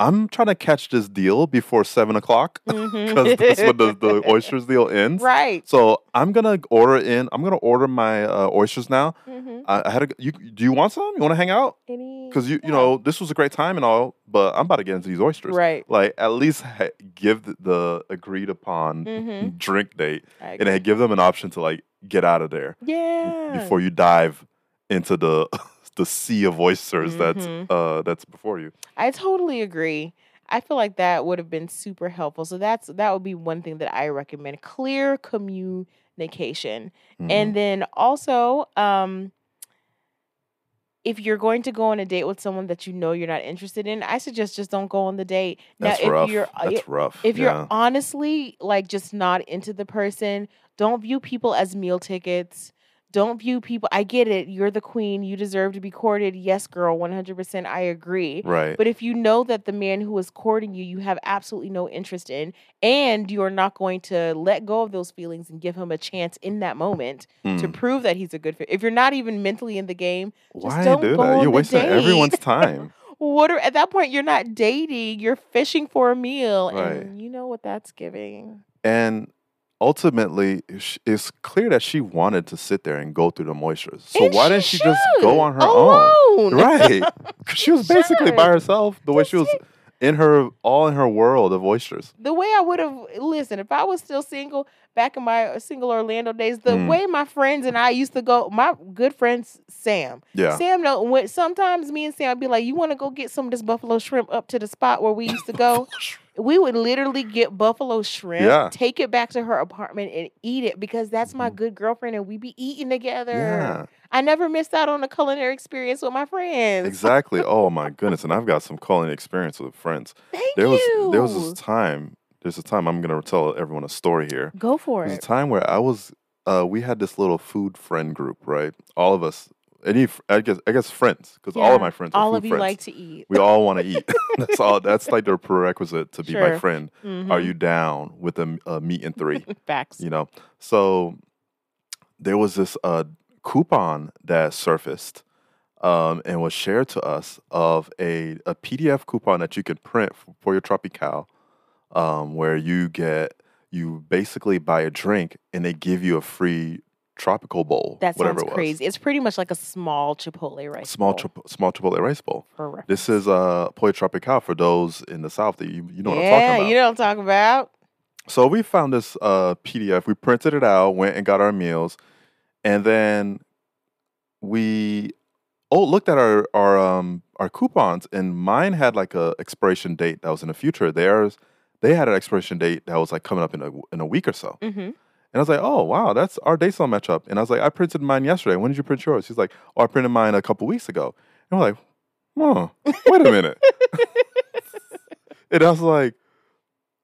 i'm trying to catch this deal before seven o'clock because that's when the, the oysters deal ends right. so i'm gonna order in i'm gonna order my uh, oysters now Mhm. I, I had a you do you want some you want to hang out Any? because you you know this was a great time and all but i'm about to get into these oysters Right. like at least ha- give the, the agreed upon Mm-hmm. drink date and give them an option to like get out of there yeah. before you dive into the the sea of oysters Mhm. that's uh that's before you. I totally agree. I feel like that would have been super helpful. So that's that would be one thing that I recommend. Clear communication. Mhm. And then also, um, if you're going to go on a date with someone that you know you're not interested in, I suggest just don't go on the date. That's now, if rough. you're uh, That's rough. if you're honestly like just not into the person, don't view people as meal tickets. Don't view people. I get it. You're the queen. You deserve to be courted. Yes, girl. 100%. I agree. right. But if you know that the man who is courting you, you have absolutely no interest in, and you're not going to let go of those feelings and give him a chance in that moment to Mm. prove that he's a good fit. If you're not even mentally in the game, Why don't do go that? You're wasting date. everyone's time. what are, at that point you're not dating, you're fishing for a meal, Right. and you know what that's giving. And ultimately, it's clear that she wanted to sit there and go through the moistures. So And why didn't she just go on her own? Right. She was basically by herself, the way she was in her all in her world of oysters. the way I would have listened if I was still single back in my uh, single Orlando days, the Mm. way my friends and I used to go, my good friend Sam, Yeah. Sam, know when sometimes me and Sam would be like, "You want to go get some of this buffalo shrimp up to the spot where we used to go?" we would literally get buffalo shrimp, Yeah. take it back to her apartment and eat it because that's my good girlfriend and we'd be eating together. Mm-hmm. Yeah. I never missed out on a culinary experience with my friends. Exactly. Oh my goodness. And I've got some culinary experience with friends. Thank There was you. there was this time. There's a time I'm gonna tell everyone a story here. Go for it. There's a time where I was uh we had this little food friend group, right? All of us any I guess I guess friends, because all of my friends are All of you friends. like to eat. we all want to eat. that's all that's like the prerequisite to be my friend. Are Mhm. you down with a meet and three? Facts. you know so there was this uh coupon that surfaced um, and was shared to us of a, a pdf coupon that you could print f- for your tropical um, where you get you basically buy a drink and they give you a free tropical bowl That whatever sounds it was crazy. It's pretty much like a small Chipotle rice. small bowl, chip- small chipotle rice bowl for this is uh pollo tropical for those in the south that you, you know what i'm yeah, talking about you know what I'm talking about. So we found this uh, PDF. We printed it out, went and got our meals, and then we oh looked at our our um our coupons, and mine had like a expiration date that was in the future. Theirs they had an expiration date that was like coming up in a in a week or so. hmm And I was like, oh wow, that's our dates don't match. And I was like, I printed mine yesterday. When did you print yours? She's like, oh, I printed mine a couple weeks ago. And we're like, oh, wait a minute. and I was like,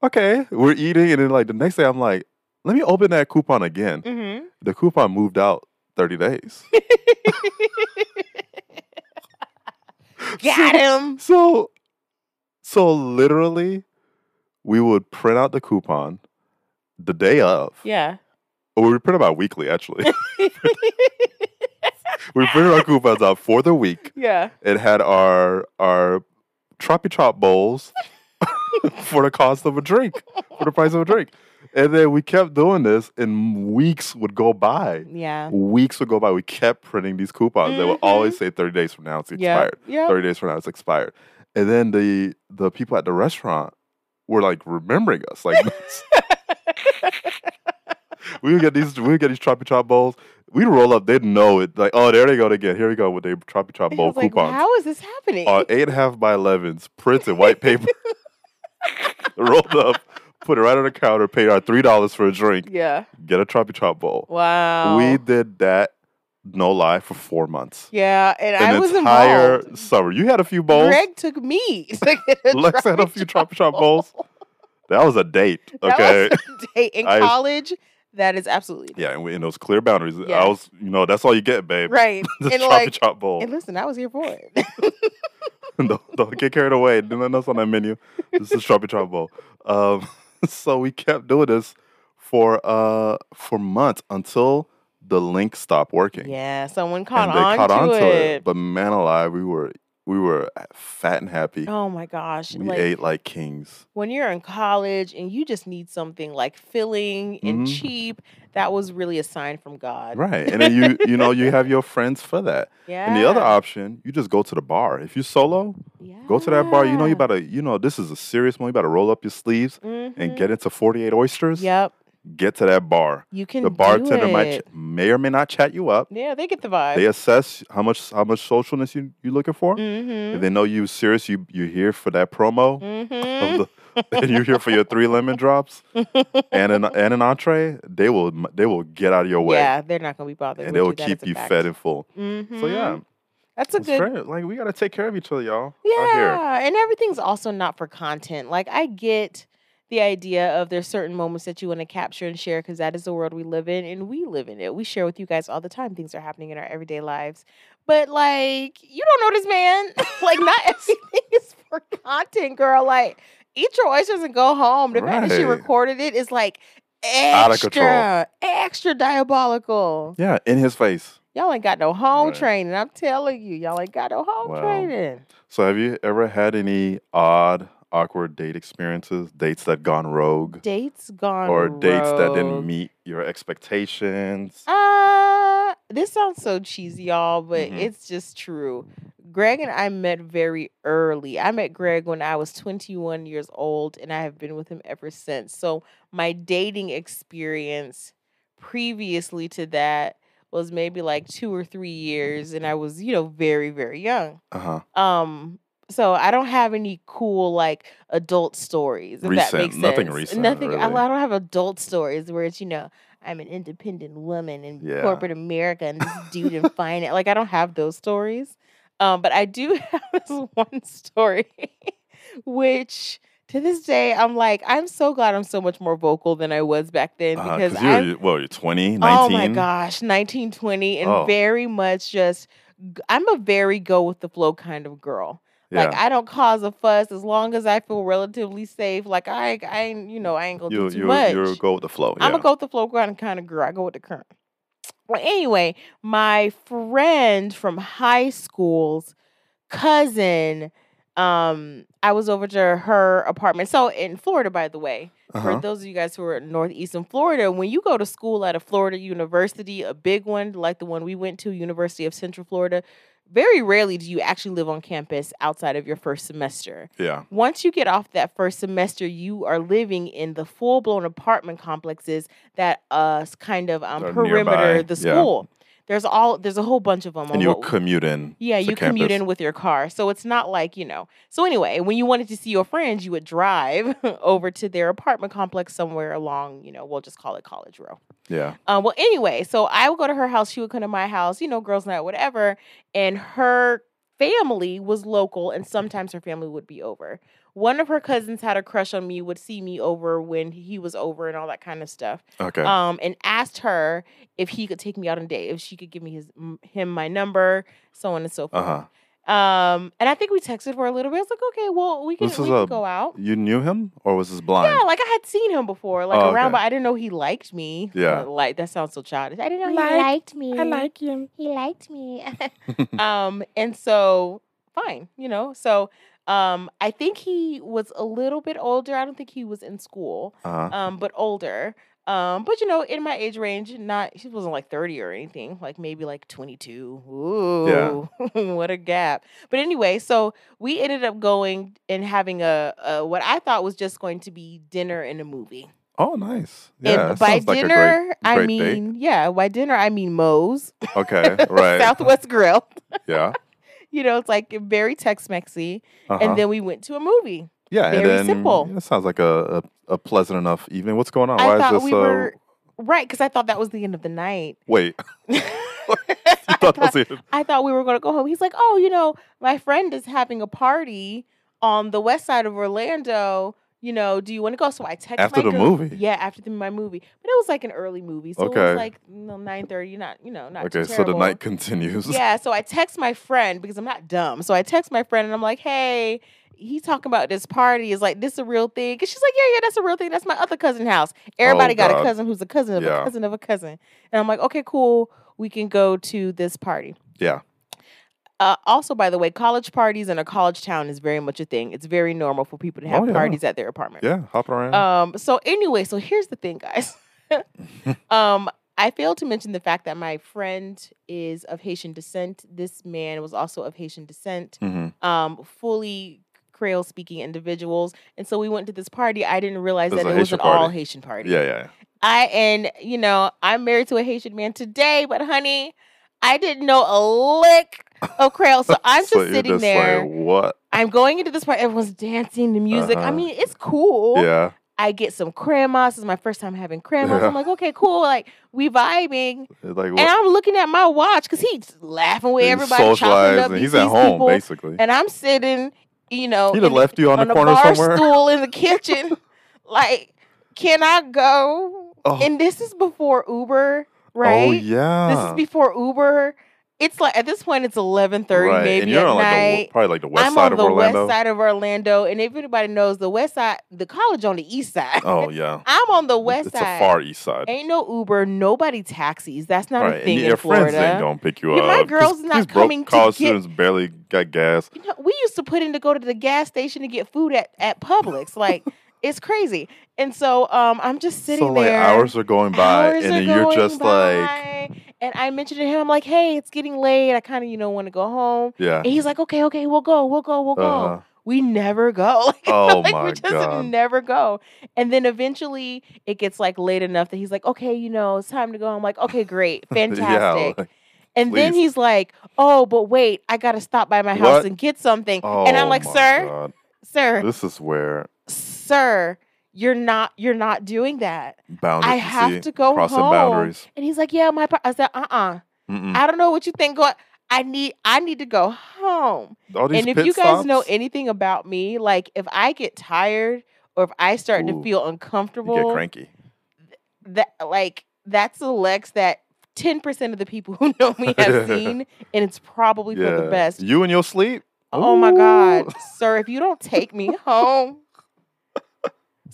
okay, we're eating, and then like the next day, I'm like, let me open that coupon again. hmm The coupon moved out 30 days. Got him. So, so literally, we would print out the coupon the day of. Yeah. Or we print them out weekly, actually. we printed our coupons out for the week. yeah. It had our our TropiChop bowls for the cost of a drink, for the price of a drink. And then we kept doing this, and weeks would go by. Yeah. Weeks would go by. We kept printing these coupons. They would always mm-hmm. say 30 days from now it's expired. Yeah. 30 days from now it's expired. And then the the people at the restaurant were like remembering us. Like we would get these we would get these TropiChop bowls. We'd roll up, they'd know it. Like, oh, there they go again. Here we go with their TropiChop bowl was like, coupons how is this happening? on eight and a half by elevens, printed white paper, rolled up, put it right on the counter, paid our three dollars for a drink, yeah. get a TropiChop bowl. Wow. We did that, no lie, for four months. yeah, and I was entire involved. summer. You had a few bowls. Greg took me. to a Lex had a few Chop bowls. That was a date. That Okay. was a date in I- college. That is absolutely yeah, and we, in those clear boundaries. Yeah. I was, you know, that's all you get, babe. right. The and Troppy like, Chop bowl. and listen, I was here for it. don't, don't get carried away. Do nothing else on that menu. This is TropiChop Bowl. Um, so we kept doing this for uh for months until the link stopped working. yeah, someone caught and they on caught to on to it. it. But man alive, we were we were fat and happy. Oh my gosh! we like ate like kings. when you're in college and you just need something like filling and Mhm. cheap, that was really a sign from God. Right. And then you you know you have your friends for that. Yeah. And the other option, you just go to the bar. If you solo, yeah. go to that bar. You know you better you know this is a serious one. You better roll up your sleeves and Mhm. get into 48 oysters. Yep. Get to that bar. You can. the bartender might ch- may or may not chat you up. Yeah, they get the vibe. They assess how much how much socialness you you looking for. mm-hmm. If they know you serious, you you here for that promo, Mm-hmm. the, and you're here for your three lemon drops and an and an entree. They will they will get out of your way Yeah, they're not gonna be bothered. and they will you. Keep you fact. fed and full. Mhm. So yeah, That's a It's good very- like we gotta take care of each other, y'all. Yeah, and everything's also not for content. Like I get the idea of there's certain moments that you want to capture and share because that is the world we live in and we live in it. We share with you guys all the time. Things are happening in our everyday lives. But like you don't know this man. like not everything is for content, girl. Like eat your oysters and go home. The fact that she recorded it is like Out of control. extra, extra diabolical. Yeah, in his face. Y'all ain't got no home Right. training. I'm telling you, y'all ain't got no home Wow. training. So have you ever had any odd, awkward date experiences? Dates that gone rogue? Dates gone or dates that didn't meet your expectations? Uh, this sounds so cheesy, y'all, but Mhm. it's just true. Greg and I met very early. I met Greg when I was 21 years old, and I have been with him ever since. So my dating experience previously to that was maybe like two or three years, and I was, you know, very, very young. Uh huh. Um, so I don't have any cool like adult stories. If that Recent, makes sense. nothing recent, Nothing. I, really. I don't have adult stories where it's you know I'm an independent woman in Yeah. corporate America and this dude in finance. Like I don't have those stories. Um, but I do have this one story, which to this day I'm like I'm so glad I'm so much more vocal than I was back then Uh-huh, because you're, I'm well, you're 20, 19. Oh my gosh, 1920 and Oh. very much just I'm a very go with the flow kind of girl. Yeah. Like I don't cause a fuss as long as I feel relatively safe. Like I I ain't, you know, I ain't gonna you, do too you, much. you go with the flow. I'm gonna go with the flow kind of kind of girl. I go with the current. Well, anyway, my friend from high school's cousin, um, I was over to her apartment. So in Florida, by the way, for Uh-huh. those of you guys who are in northeastern Florida, when you go to school at a Florida university, a big one like the one we went to, University of Central Florida, very rarely do you actually live on campus outside of your first semester. Yeah. Once you get off that first semester, you are living in the full blown apartment complexes that uh kind of um perimeter nearby, the yeah. There's all there's a whole bunch of them. And you commute in. yeah, you commute in with your car. So it's not like, you know. So anyway, when you wanted to see your friends, you would drive over to their apartment complex somewhere along, you know, we'll just call it College Row. Yeah. Uh, well, anyway, so I would go to her house. She would come to my house, you know, girls' night, whatever. And her family was local, and sometimes her family would be over. One of her cousins had a crush on me, would see me over when he was over and all that kind of stuff. Okay. Um, and asked her if he could take me out on a date, if she could give me his him my number, so on and so forth. Uh forth. huh. Um, and I think we texted for a little bit. I was like, okay, well, we can, we can a go out. You knew him, or was this blind? Yeah, like I had seen him before, like Oh, around, okay. but I didn't know he liked me. Yeah. Like that sounds so childish. I didn't know he Like- liked me. I like him. he liked me. um, and so fine, you know. So um, I think he was a little bit older. I don't think he was in school, Uh-huh. um, but older. Um, but you know, in my age range, not he wasn't like 30 or anything, like maybe like 22. Ooh, what a gap. But anyway, so we ended up going and having a, a what I thought was just going to be dinner and a movie. Oh, nice. Yeah. and by sounds like dinner, great, I great date. mean, yeah, by dinner I mean Moe's Okay. Right. Southwest Grill. Yeah. You know, it's like very Tex-Mexy. Uh-huh. And then we went to a movie. yeah. and very then, simple. yeah, sounds like a, a, a pleasant enough evening. What's going on? I Why thought is this we so? were right because I thought that was the end of the night. Wait. I, thought that was thought, it? I thought we were going to go home. He's like, "Oh, you know, my friend is having a party on the west side of Orlando. You know, do you want to go?" So I texted After my the girl- movie? Yeah, after the, my movie, but it was like an early movie, so it Okay. was like you know, nine thirty. Not you know, not too Okay. So the night continues. Yeah, so I text my friend because I'm not dumb. So I text my friend and I'm like, hey, he's talking about this party. Is like this a real thing? And she's like, yeah, yeah, that's a real thing. That's my other cousin house. Everybody oh, got Oh, God. a cousin who's a cousin of Yeah. a cousin of a cousin. And I'm like, okay, cool. We can go to this party. Yeah. Uh, also, by the way, college parties in a college town is very much a thing. It's very normal for people to have Oh, yeah. parties at their apartment. Yeah. Hopping around. Um. So anyway, so here's the thing, guys. um. I failed to mention the fact that my friend is of Haitian descent. This man was also of Haitian descent. hmm Um. Fully Creole speaking individuals, and so we went to this party. I didn't realize that it was Haitian an all. Haitian party. Yeah. Yeah. I and you know I'm married to a Haitian man today, but honey, I didn't know a lick of Creole, so I'm just so sitting just there. Like, what? I'm going into this party. Everyone's dancing, the music. I Uh-huh. mean, it's cool. Yeah. I get some cremas. This is my first time having cremas. Yeah. I'm like, okay, cool. Like we vibing, Like and I'm looking at my watch because he's laughing with he's everybody, chopping up. He's at home people, basically. and I'm sitting, you know, he'd have left you on, on the the corner bar somewhere. stool in the kitchen. like, can I go? Oh. And this is before Uber, Oh, right? Oh yeah. This is before Uber. It's like at this point it's eleven thirty right. maybe and you're at on like night. the probably like the west I'm side on of the Orlando. west side of Orlando, and if anybody knows the west side, the college on the east side. Oh yeah. I'm on the west it's side. a far east side. Ain't no Uber, nobody taxis. That's not right. a thing and in your Florida. friends ain't gonna pick you Yeah, up. my These- girl's not these broke coming to college get- students barely got gas. You know, we used to put in to go to the gas station to get food at at Publix. Like it's crazy. And so um, I'm just sitting so like there. hours are going by, Hours and you're just like, and I mentioned to him, I'm like, hey, it's getting late. I kind of, you know, want to go home. yeah. And he's like, okay, okay, we'll go, we'll go, we'll go. Uh-huh. We never go. Like, Oh like, my we just God. never go. And then eventually it gets like late enough that he's like, okay, you know, it's time to go. I'm like, okay, great, fantastic. yeah. like, and then he's like, oh, but wait, I got to stop by my house What? and get something. oh and I'm like, sir, God. sir, This is where sir, you're not, you're not doing that. boundaries. I have see, to go crossing home. boundaries. And he's like, yeah, my. par-" I said, uh, uh. I don't know what you think. Go. I need, I need to go home. All these and if you guys know anything about me, like if I get tired or if I start to Ooh, feel you uncomfortable, get cranky. that like that's the Lex that ten percent of the people who know me have seen, and it's probably for the best. You and your sleep. Oh my God, sir, if you don't take me home.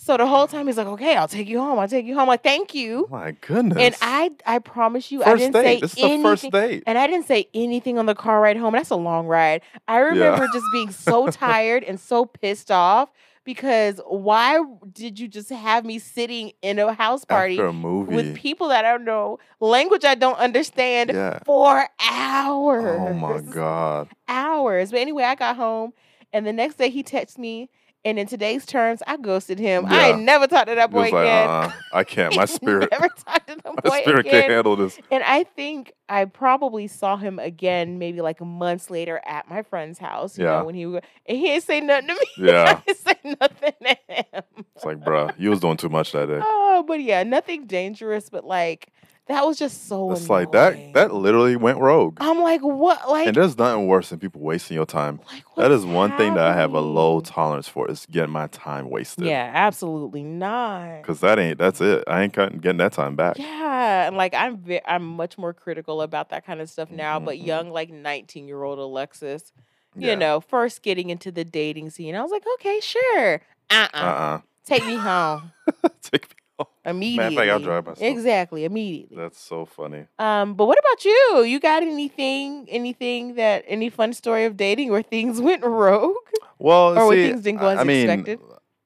So the whole time he's like, okay, I'll take you home. I'll take you home. I Like, thank you. My goodness. And I, I promise you, I didn't date. say This is anything. the first date. And I didn't say anything on the car ride home. That's a long ride. I remember just being so tired and so pissed off because why did you just have me sitting in a house party a with people that I don't know, language I don't understand yeah. for hours? Oh my god. Hours. But anyway, I got home and the next day he texted me. And in today's terms, I ghosted him. I ain't never talked to that boy like, again. uh, I can't. My spirit, never talked to that boy my spirit again. can't handle this. And I think I probably saw him again maybe like months later at my friend's house. You Yeah. know, when he and he didn't say nothing to me. Yeah. I say nothing to him. It's like, bruh, you was doing too much that day. Oh, but yeah, nothing dangerous, but like that was just so It's like that. That literally went rogue. I'm like, what like, and there's nothing worse than people wasting your time. like That is one thing that I have a low tolerance for is getting my time wasted. Yeah, absolutely not. Cause that ain't that's it. I ain't cutting- getting that time back. Yeah, and like I'm ve- I'm much more critical about that kind of stuff now. But Mhm. young, like 19 year old Alexis, Yeah. you know, first getting into the dating scene, I was like, okay, sure, uh, uh Uh take me home Take me immediately. I'll drive myself. Exactly, immediately. That's so funny. Um, but what about you? You got anything, anything that any fun story of dating where things went rogue? Well, Or see, things didn't go as I mean, expected?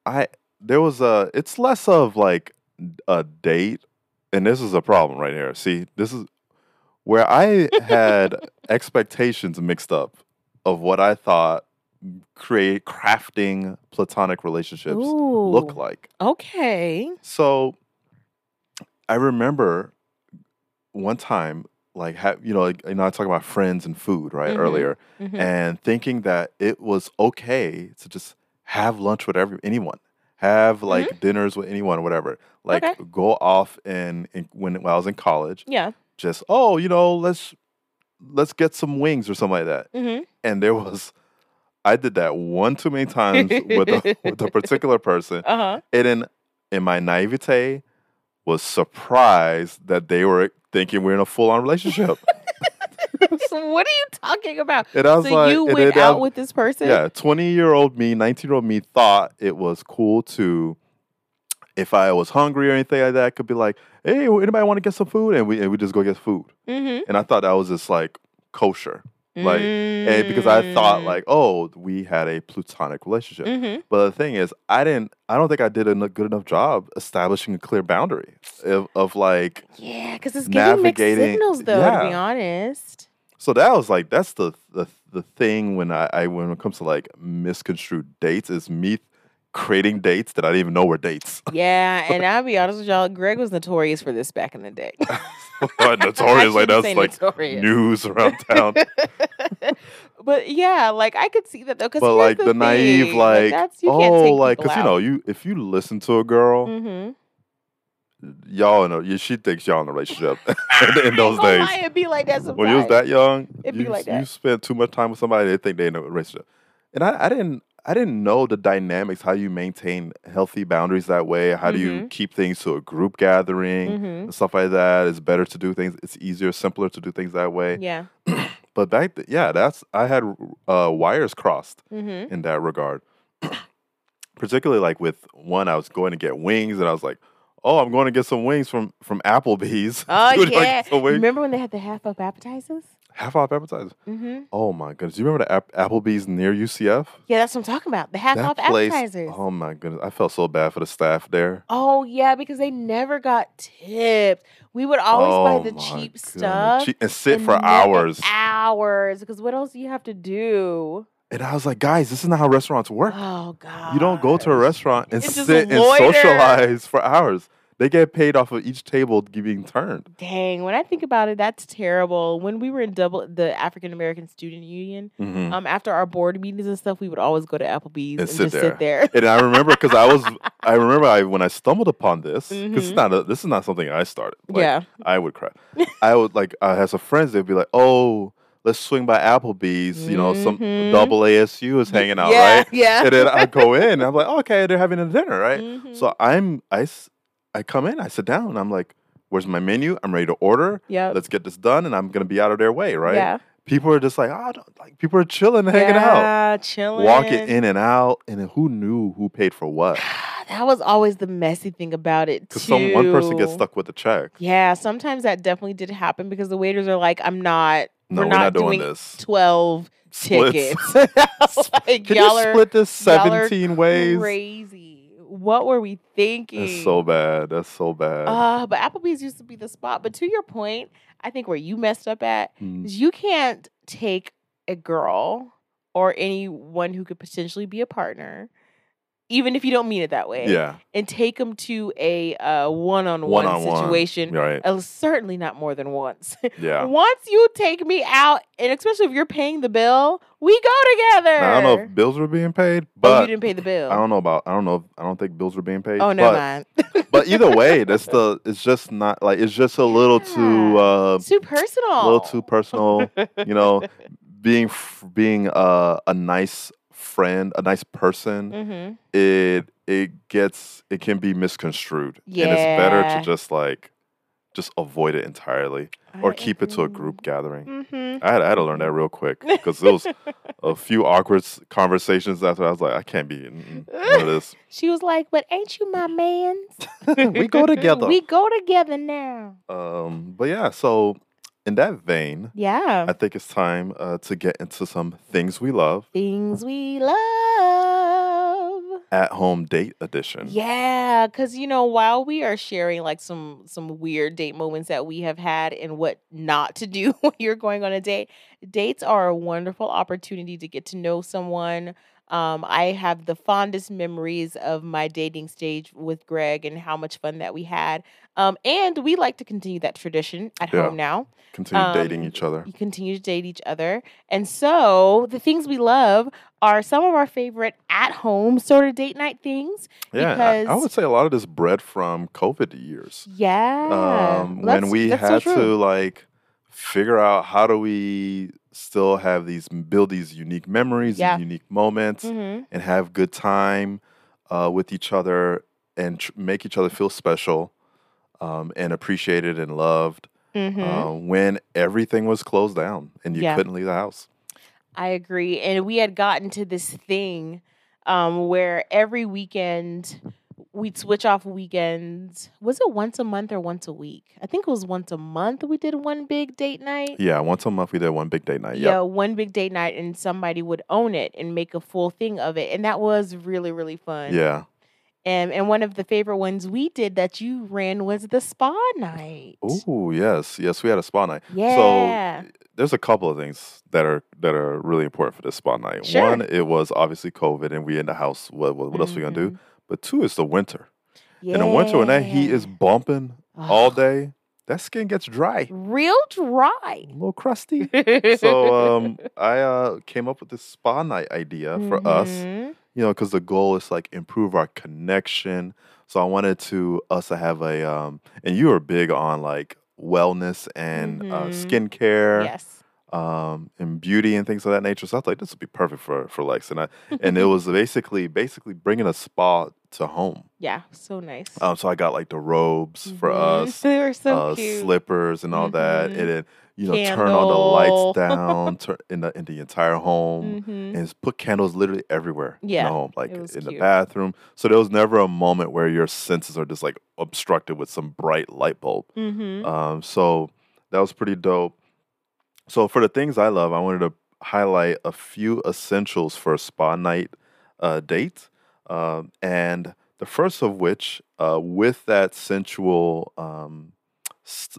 I there was a. It's less of like a date, and this is a problem right here. See, this is where I had expectations mixed up of what I thought create crafting platonic relationships look like. Okay. So I remember one time, like, ha- you know, like, you know, I talk about friends and food, right, Mhm. earlier, Mhm. and thinking that it was okay to just have lunch with every anyone, have like dinners with anyone, whatever. Like, Mm-hmm. Okay. go off and, and when, when I was in college, Yeah. just oh, you know, let's let's get some wings or something like that. Mm-hmm. And there was, I did that one too many times with a, with a particular person, Uh huh. and in in my naivete was surprised that they were thinking we're in a full on relationship. so what are you talking about? and I was So like, you went then I- out with this person? yeah, twenty year old me, nineteen year old me thought it was cool to. If I was hungry or anything like that, I could be like, "Hey, anybody want to get some food?" And we and we just go get food. Mm-hmm. And I thought that was just like kosher, like, and because I thought like, oh, we had a platonic relationship. Mm-hmm. But the thing is, I didn't. I don't think I did a good enough job establishing a clear boundary of, of like. Yeah, because it's giving mixed Navigating- signals, though. To be honest. So that was like that's the the the thing when I, I when it comes to like misconstrued dates is me creating dates that I didn't even know were dates. Yeah, and I'll be honest with y'all, Greg was notorious for this back in the day. Notorious, like that's like notorious. news around town. but yeah, like I could see that though. Cause but like the, the, naive, like, that's you can't oh, like, cause you know, you if you listen to a girl, Mm-hmm. y'all know, you, she thinks y'all in a relationship in, those days. it'd be like that sometimes. When you was that young, It'd be you, like you that. spent too much time with somebody, they think they in a relationship. And I, I didn't I didn't know the dynamics, how you maintain healthy boundaries that way. How do you Mhm. keep things to a group gathering Mm-hmm. and stuff like that? It's better to do things. It's easier, simpler to do things that way. Yeah. But back, th- yeah, that's I had uh, wires crossed Mm-hmm. in that regard. Particularly like with one, I was going to get wings, and I was like, "Oh, I'm going to get some wings from from Applebee's." Oh you like yeah. Remember when they had the half up appetizers? Half off appetizers. Mm-hmm. Oh my goodness! Do you remember the App- Applebee's near UCF? Yeah, that's what I'm talking about. The half off appetizers. Oh my goodness! I felt so bad for the staff there. Oh yeah, because they never got tipped. We would always oh buy the cheap goodness. stuff Che- and sit and for hours. Hours, because what else do you have to do? And I was like, guys, this is not how restaurants work. Oh god, You don't go to a restaurant and And sit and socialize for hours. They get paid off of each table being turned. Dang, when I think about it, that's terrible. When we were in double the African American Student Union, Mhm. um, after our board meetings and stuff, we would always go to Applebee's and, sit just sit there. And I remember because I was, I remember I when I stumbled upon this because it's Mhm. not a, this is not something I started. Like, yeah. I would cry. I would like I had some friends. They'd be like, "Oh, let's swing by Applebee's." You know, some Mhm. double ASU is hanging out, yeah, right? Yeah. And then I go in, and I'm like, "Okay, they're having a dinner, right?" Mhm. So I'm I I come in, I sit down, I'm like, "Where's my menu? I'm ready to order. Yep. Let's get this done, and I'm gonna be out of their way, right?" Yeah. People are just like, "Oh, don't- like people are chilling, hanging out, Yeah, chilling. walking in and out, and then who knew who paid for what? That was always the messy thing about it too. Because some one person gets stuck with the check. Yeah, sometimes that definitely did happen because the waiters are like, "I'm not. No, we're, not, doing, doing this. twelve Splits. tickets. like, Can y'all you are split this 17 ways? crazy. What were we thinking? That's so bad. That's so bad. Uh, but Applebee's used to be the spot. But to your point, I think where you messed up at Mm. is you can't take a girl or anyone who could potentially be a partner, even if you don't mean it that way, yeah, and take them to a uh, one-on-one One-on-one. situation. right. Uh, certainly not more than once. Yeah. Once you take me out, and especially if you're paying the bill, we go together. Now, I don't know if bills were being paid, but oh, you didn't pay the bill. I don't know about. I don't know. If, I don't think bills were being paid. oh, no, mind. But either way, that's the. It's just not like it's just a little too. Uh, Too personal. a little too personal. you know, being being uh, a nice friend, a nice person. hmm It it gets it can be misconstrued, and it's better to just like just avoid it entirely or keep it to a group gathering. hmm I had, I had to learn that real quick because there was a few awkward conversations after I was like, I can't be in this. She was like, "But ain't you my man? we go together. we go together now." um, but yeah, so in that vein, Yeah. I think it's time uh, to get into some things we love Things we love. at home date edition. Yeah, because you know, while we are sharing like some some weird date moments that we have had and what not to do when you're going on a date, dates are a wonderful opportunity to get to know someone. Um, I have the fondest memories of my dating stage with Greg and how much fun that we had. Um, and we like to continue that tradition at Yeah. home now. Continue dating Um, each other. You continue to date each other. And so the things we love are some of our favorite at home sort of date night things. Yeah, I, I would say a lot of this bred from COVID years. Yeah. um, when we that's so had to like figure out how do we still have these build these unique memories Yeah. and unique moments Mhm. and have good time uh, with each other and tr- make each other feel special um, and appreciated and loved Mhm. uh, when everything was closed down and you Yeah. couldn't leave the house I agree. And we had gotten to this thing um, where every weekend we'd switch off weekends. Was it once a month or once a week? I think it was once a month we did one big date night. yeah once a month we did one big date night Yeah, one big date night, and somebody would own it and make a full thing of it, and that was really really fun. yeah and and one of the favorite ones we did that you ran was the spa night. oh yes yes we had a spa night yeah, So there's a couple of things that are that are really important for this spa night. Sure. One, it was obviously COVID and we in the house. What what, what else we gonna do? Mm-hmm. But two, it's the winter. In the winter when that heat is Yeah. bumping all day, that skin gets dry, Real dry. a little crusty. so um, I uh, came up with this spa night idea for us. Mhm. You know, because the goal is like improve our connection. So I wanted to us to have a um, and you are big on like wellness and uh, Mhm. skincare. Yes. Um, and beauty and things of that nature. So I thought this would be perfect for for Lex, and I and it was basically basically bringing a spa to home. Yeah, so nice. Um, so I got like the robes for Mhm. us, They were so uh, cute. slippers and all that, Mhm. and then you know turn all the lights down turn in the in the entire home. hmm And put candles literally everywhere in the home, like was in the bathroom. So there was never a moment where your senses are just like obstructed with some bright light bulb. hmm Um, so that was pretty dope. So for the things I love, I wanted to highlight a few essentials for a spa night uh, date, um, and the first of which, uh, with that sensual um,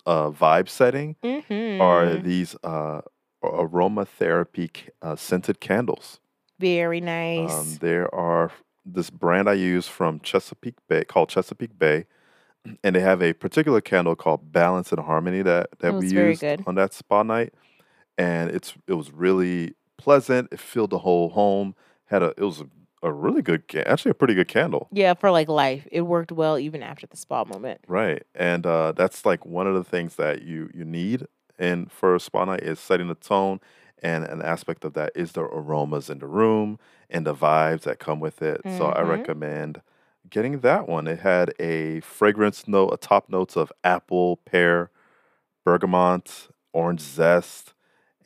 uh, vibe setting, hmm are these uh, aromatherapy uh, scented candles. Very nice. Um, there are this brand I use from Chesapeake Bay called Chesapeake Bay, and they have a particular candle called Balance and Harmony that that we used on that spa night, and it's it was really pleasant. It filled the whole home. Had a it was a, a really good actually a pretty good candle. yeah, for like life, it worked well even after the spa moment. Right, and uh, that's like one of the things that you you need in for a spa night is setting the tone, and an aspect of that is the aromas in the room and the vibes that come with it. So I Mhm. recommend getting that one. It had a fragrance note, a top notes of apple, pear, bergamot, orange zest,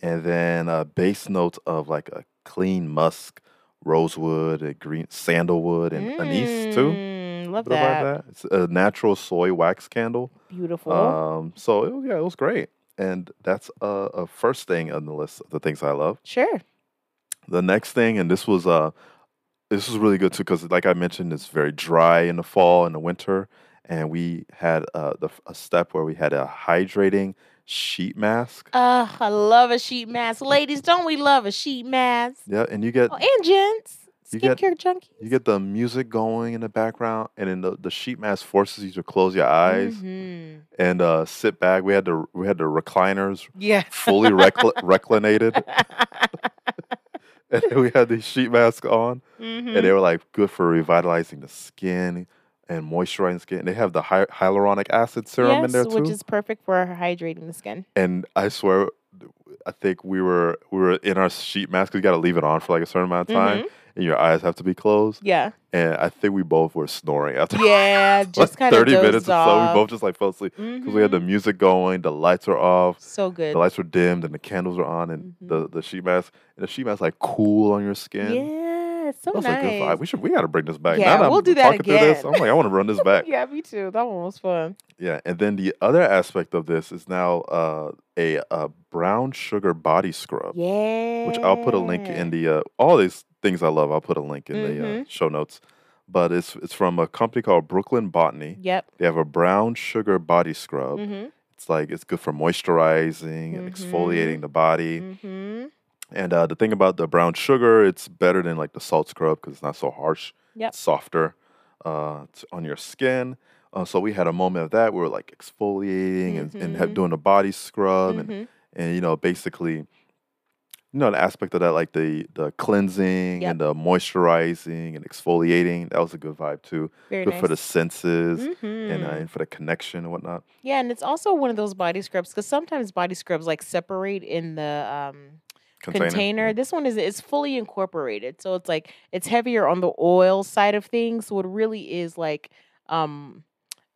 and then a base note of like a clean musk, rosewood, a green sandalwood, and anise too Mm, Love that. that. It's a natural soy wax candle. Beautiful. Um, so it yeah, it was great, and that's a, a first thing on the list of the things I love. sure. The next thing, and this was uh, this was really good too, because like I mentioned, it's very dry in the fall and the winter, and we had uh, the a step where we had a hydrating sheet mask. Uh, I love a sheet mask. Ladies, don't we love a sheet mask? Yeah, and you get Oh, and gents. You get- Skincare junkies. you get the music going in the background, and then the, the sheet mask forces you to close your eyes Mhm. and uh, sit back. We had the we had the recliners Yeah. fully recl- reclinated, and we had these sheet masks on, and Mhm. they were like good for revitalizing the skin and moisturizing skin. They have the hy- hyaluronic acid serum in there too, which is perfect for hydrating the skin. and I swear, I think we were we were in our sheet mask. You got to leave it on for like a certain amount of time, Mhm. and your eyes have to be closed. Yeah. And I think we both were snoring after Yeah. like Just kind of thirty minutes or so. We both just like fell asleep because we had the Mhm. music going, the lights were off. so good. The lights were dimmed and the candles were on, and the, Mhm. the sheet mask and the sheet mask like cool on your skin. Yeah, it's so That was nice. a good vibe. We should we got to bring this back. Yeah, now we'll I'm do that through this, again. I'm like I want to run this back. yeah, me too. That one was fun. Yeah, and then the other aspect of this is now uh, a, a brown sugar body scrub, Yeah. which I'll put a link in the uh, all these things I love. I'll put a link in the uh, Mhm. show notes. But it's it's from a company called Brooklyn Botany. Yep. They have a brown sugar body scrub. Mm-hmm. It's like it's good for moisturizing and exfoliating the body. Mm-hmm. And uh, the thing about the brown sugar, it's better than like the salt scrub because it's not so harsh. Yep. It's softer uh, on your skin. Uh, so we had a moment of that. We were like exfoliating and, and have, Mhm. doing a body scrub and, mm-hmm. and you know basically, you know the aspect of that like the the cleansing Yep. and the moisturizing and exfoliating. That was a good vibe too. Very good nice. for the senses and, uh, Mhm. and for the connection and whatnot. Yeah, and it's also one of those body scrubs because sometimes body scrubs like separate in the um, container. Yeah. This one is is fully incorporated, so it's like it's heavier on the oil side of things. So it really is like um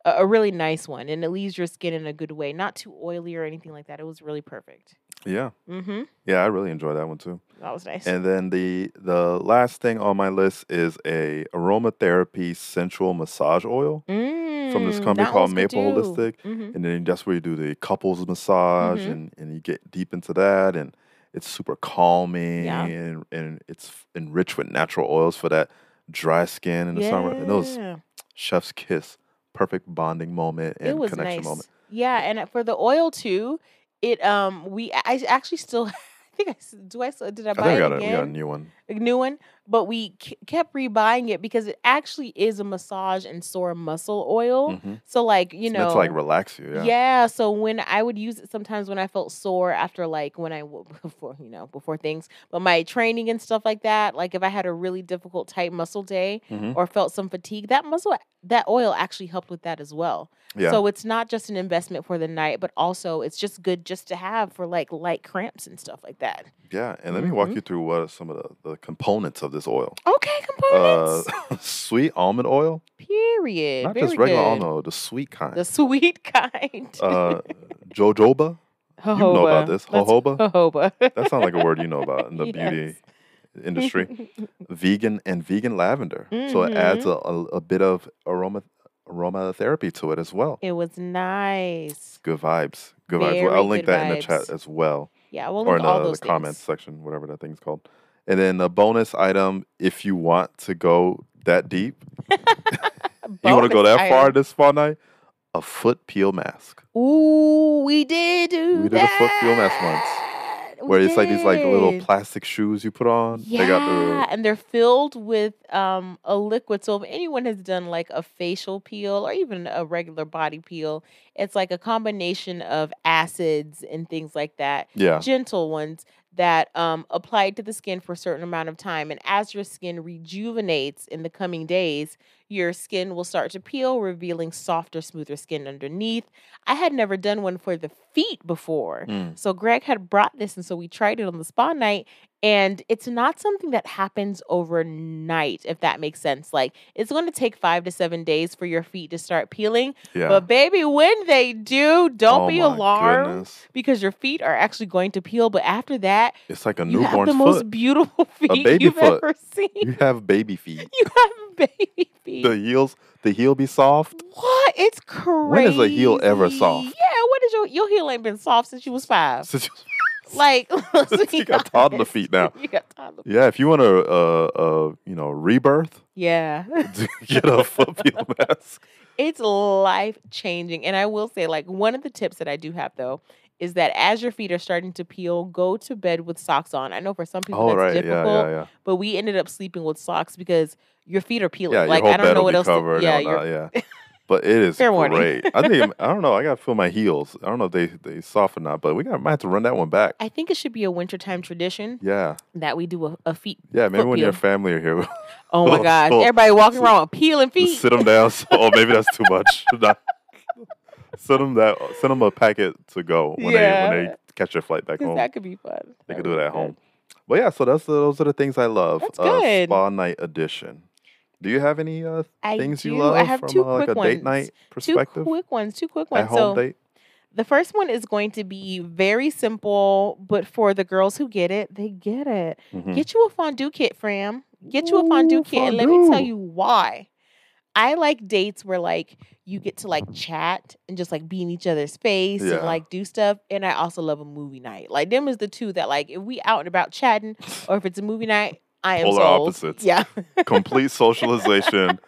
a, a really nice one, and it leaves your skin in a good way, not too oily or anything like that. It was really perfect. Yeah, Mm-hmm. yeah, I really enjoy that one too. That was nice. And then the the last thing on my list is a aromatherapy sensual massage oil from this Mm, company called Maple. Holistic. Mhm. And then that's where you do the couples massage Mhm. and, and you get deep into that and it's super calming Yeah. and, and it's enriched with natural oils for that dry skin in the summer. And those Yeah. chef's kiss, perfect bonding moment it and was connection nice. moment. Yeah, and uh, for the oil too, it um we I actually still I think I do. I still did I I buy we it got, a, we got a new one. a new one, but we k- kept rebuying it because it actually is a massage and sore muscle oil. Mhm. So like you It's know, to like relax you. Yeah. yeah. So when I would use it sometimes when I felt sore after like when I before you know before things, but my training and stuff like that. Like if I had a really difficult tight muscle day Mhm. or felt some fatigue, that muscle that oil actually helped with that as well. Yeah. So it's not just an investment for the night, but also it's just good just to have for like light cramps and stuff like that. yeah. And let me walk Mhm. you through what are some of the, the components of this oil. Okay, Uh, components. sweet almond oil, Period. not Very just regular good. almond oil, the sweet kind. The sweet kind. uh, jojoba. You know about this. Let's- Jojoba? Jojoba. That sounds like a word you know about in the beauty industry. vegan and vegan lavender. So it adds a, a, a bit of aroma aromatherapy to it as well. it was nice. Good vibes. Good vibes. Well, I'll link that in the chat as well, Yeah, we'll or link in all the, the comments section, whatever that thing's called. And then a bonus item, if you want to go that deep, you want to go that far this fall night, a foot peel mask. Ooh, we did do We did a foot peel mask once, that. We Where it's like these like little plastic shoes you put on. Yeah, They got and they're filled with um a liquid. So if anyone has done like a facial peel or even a regular body peel, it's like a combination of acids and things like that. yeah. Gentle ones that um apply to the skin for a certain amount of time. And as your skin rejuvenates in the coming days, your skin will start to peel, revealing softer, smoother skin underneath. I had never done one for the feet before. Mm. So Greg had brought this, and so we tried it on the spa night. And it's not something that happens overnight, if that makes sense. Like it's going to take five to seven days for your feet to start peeling. Yeah. But baby, when they do, don't Oh be alarmed goodness. because your feet are actually going to peel. But after that, It's like a newborn. you have the most beautiful feet you've foot. ever seen. You have baby feet. You have baby feet. The heels, the heel be soft. what? It's crazy. When is a heel ever soft? Yeah, when is your your heel ain't been soft since you was five? Since you- Like, let's be You got toddler feet now. You got toddler. yeah, if you want a uh, uh, you know, rebirth, Yeah, get a foot peel mask. it's life changing. And I will say, like, one of the tips that I do have though is that as your feet are starting to peel, go to bed with socks on. I know for some people Oh, that's right. Difficult, yeah, yeah. but we ended up sleeping with socks because your feet are peeling. Yeah, like your whole I don't bed know what else. to, yeah, you're- yeah. But it is Fair warning. great. I think I don't know. I gotta feel my heels. I don't know if they they soft or not, but we got might have to run that one back. I think it should be a wintertime tradition Yeah, that we do a, a feet. yeah. Maybe when your family are here, Oh my gosh! Everybody walking around with peeling feet. sit them down. So, oh, maybe that's too much. Send them that. Send them a packet to go when they when they catch their flight back home. that could be fun. They That could do it at good. home. But yeah, so that's the, those are the things I love. That's uh, good. Spa night edition. Do you have any uh, things do. you love I have from two uh, like quick a date ones. night Two quick ones. Two quick At ones. home So date. the first one is going to be very simple, but for the girls who get it, they get it. Mhm. Get you a fondue kit, fam. Get you a fondue Ooh, kit, and let me tell you why. I like dates where like you get to like chat and just like be in each other's face Yeah. and like do stuff. And I also love a movie night. Like them is the two that like if we out and about chatting or if it's a movie night, I am Polar sold. opposites. Yeah. Complete socialization,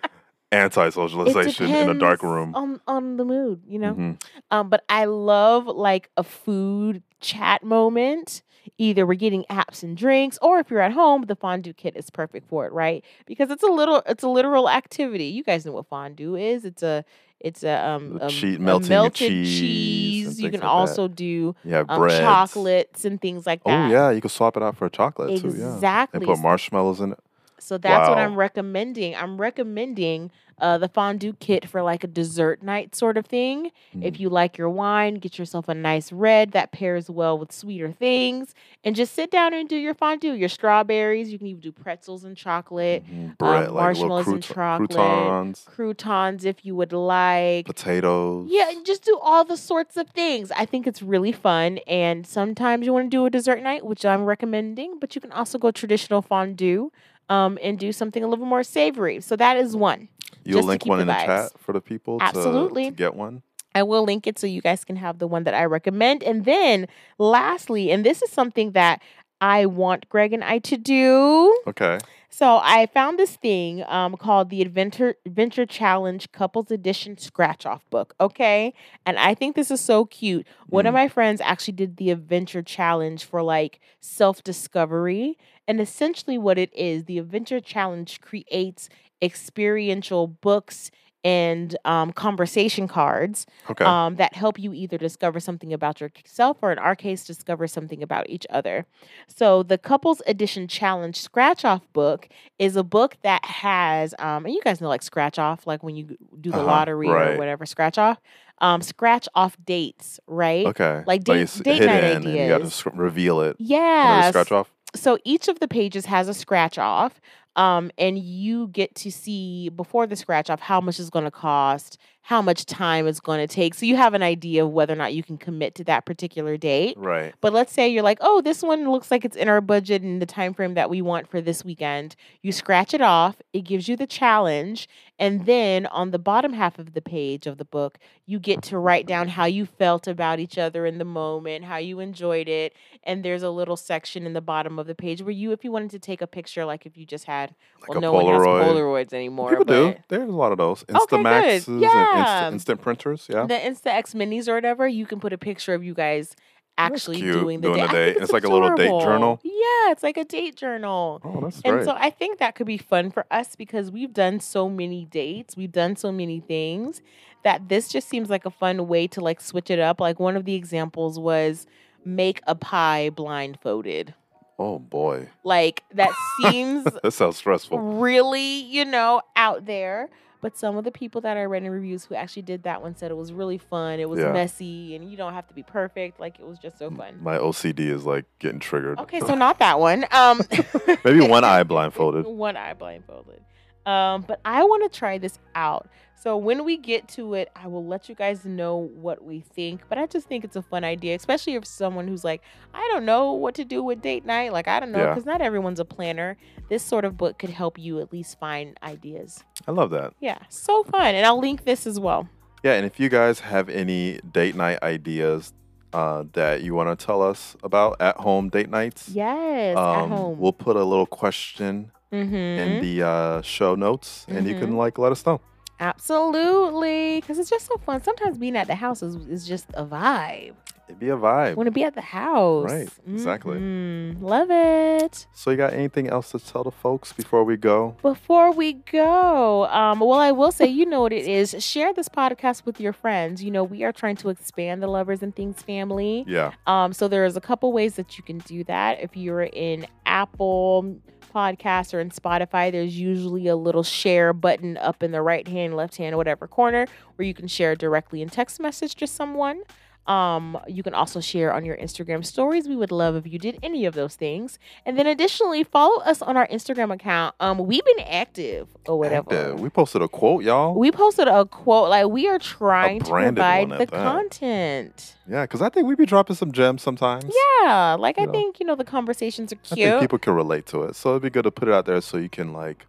anti-socialization in a dark room. on on the mood, you know. Mhm. Um, but I love like a food chat moment. Either we're getting apps and drinks, or if you're at home, the fondue kit is perfect for it, right? Because it's a little, it's a literal activity. You guys know what fondue is? It's a, it's a um a, cheese- melting your melted cheese cheese. You can like that. also do You have um, chocolates and things like that. Oh yeah, you can swap it out for a chocolate too. Yeah, Exactly. and put marshmallows in it. So that's what I'm recommending. I'm recommending uh, the fondue kit for like a dessert night sort of thing. Mm. If you like your wine, get yourself a nice red that pairs well with sweeter things, and just sit down and do your fondue. Your strawberries, you can even do pretzels and chocolate, Mhm. Bread, like little marshmallows and chocolate. croutons, croutons if you would like. potatoes. Yeah, and just do all the sorts of things. I think it's really fun. And sometimes you want to do a dessert night, which I'm recommending, but you can also go traditional fondue um, and do something a little more savory. So that is one. You'll to link one the in the vibes. chat for the people to- Absolutely. to get one. I will link it so you guys can have the one that I recommend. And then lastly, and this is something that I want Greg and I to do. Okay. So I found this thing um, called the Adventure Adventure Challenge Couples Edition Scratch Off book. Okay, and I think this is so cute. One of Mm. my friends actually did the Adventure Challenge for like self discovery, and essentially what it is, the Adventure Challenge creates experiential books and um, conversation cards Okay. um, that help you either discover something about yourself or, in our case, discover something about each other. So, the Couples Edition Challenge Scratch Off book is a book that has, um, and you guys know like Scratch Off, like when you do the Uh-huh, lottery right. or whatever, Scratch Off, um, Scratch Off dates, right? okay. like date- it's date night and you got to sc- reveal it. Yeah. Scratch off. So each of the pages has a scratch off. Um, and you get to see before the scratch off how much it's going to cost, how much time it's going to take. So you have an idea of whether or not you can commit to that particular date. Right. But let's say you're like, oh, this one looks like it's in our budget and the time frame that we want for this weekend. You scratch it off. It gives you the challenge, and then on the bottom half of the page of the book, you get to write down how you felt about each other in the moment, how you enjoyed it, and there's a little section in the bottom of the page where you, if you wanted to take a picture, like if you just had, Like well, a no Polaroid. one has Polaroids anymore. People do. There's a lot of those. Okay, Instamaxes good. and Yeah. instant, printers. Yeah. The Instax Minis or whatever, you can put a picture of you guys actually doing the doing date. the I think. It's like a little date journal? Yeah, it's like a date journal. Oh, that's great. And so I think that could be fun for us because we've done so many dates, we've done so many things that this just seems like a fun way to like switch it up. Like one of the examples was make a pie blindfolded. oh boy. Like that seems That sounds stressful. really, you know, out there. But some of the people that I read in reviews who actually did that one said it was really fun. It was Yeah. messy, and you don't have to be perfect. Like it was just so fun. My OCD is like getting triggered. Okay, so not that one. Um, Maybe one eye blindfolded. one eye blindfolded. Um, but I want to try this out. So when we get to it, I will let you guys know what we think. But I just think it's a fun idea, especially if someone who's like, I don't know what to do with date night. Like I don't know, Yeah. because not everyone's a planner. This sort of book could help you at least find ideas. I love that. Yeah, so fun. And I'll link this as well. Yeah, and if you guys have any date night ideas uh, that you want to tell us about at home date nights, Yes, at um, home. we'll put a little question mm-hmm. in the uh, show notes, and you can Mhm. like let us know. Absolutely, because it's just so fun. Sometimes being at the house is, is just a vibe. It'd be a vibe. Want to be at the house, Right, exactly. Mhm. Love it. So, you got anything else to tell the folks before we go? Before we go, um, well, I will say, you know what it is. Share this podcast with your friends. You know, we are trying to expand the Lovers and Things family. Yeah. Um, so there's a couple ways that you can do that. If you're in Apple Podcasts or in Spotify, there's usually a little share button up in the right hand, left hand, whatever corner where you can share directly in text message to someone. Um, you can also share on your Instagram stories. We would love if you did any of those things. And then additionally, follow us on our Instagram account. Um, we've been active or whatever. Active. We posted a quote, y'all. We posted a quote like we are trying to provide the content. yeah, because I think we be dropping some gems sometimes. Yeah, like I know. think you know the conversations are I cute. think people can relate to it. So, it'd be good to put it out there so you can like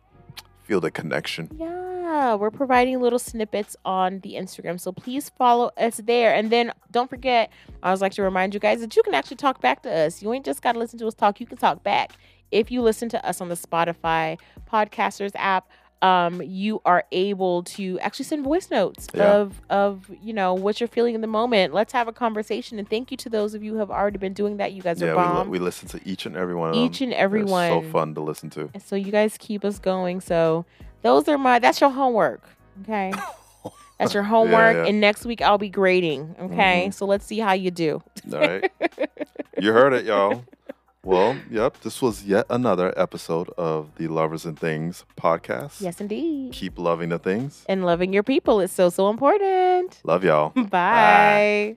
feel the connection. yeah, we're providing little snippets on the Instagram, so please follow us there. And then don't forget, I always like to remind you guys that you can actually talk back to us. You ain't just got to listen to us talk; you can talk back. If you listen to us on the Spotify Podcasters app, um, you are able to actually send voice notes Yeah. of of you know what you're feeling in the moment. Let's have a conversation. And thank you to those of you who have already been doing that. You guys Yeah, are we, li- bomb. we listen to each and every one of Each and every They're one. so fun to listen to. And so you guys keep us going. So those are my that's your homework. Okay. That's your homework. yeah. And next week I'll be grading. Okay. Mhm. So let's see how you do. All right. you heard it, y'all. Well, yep. This was yet another episode of the Lovers and Things podcast. Yes, indeed. Keep loving the things. And loving your people is so, so important. Love y'all. Bye.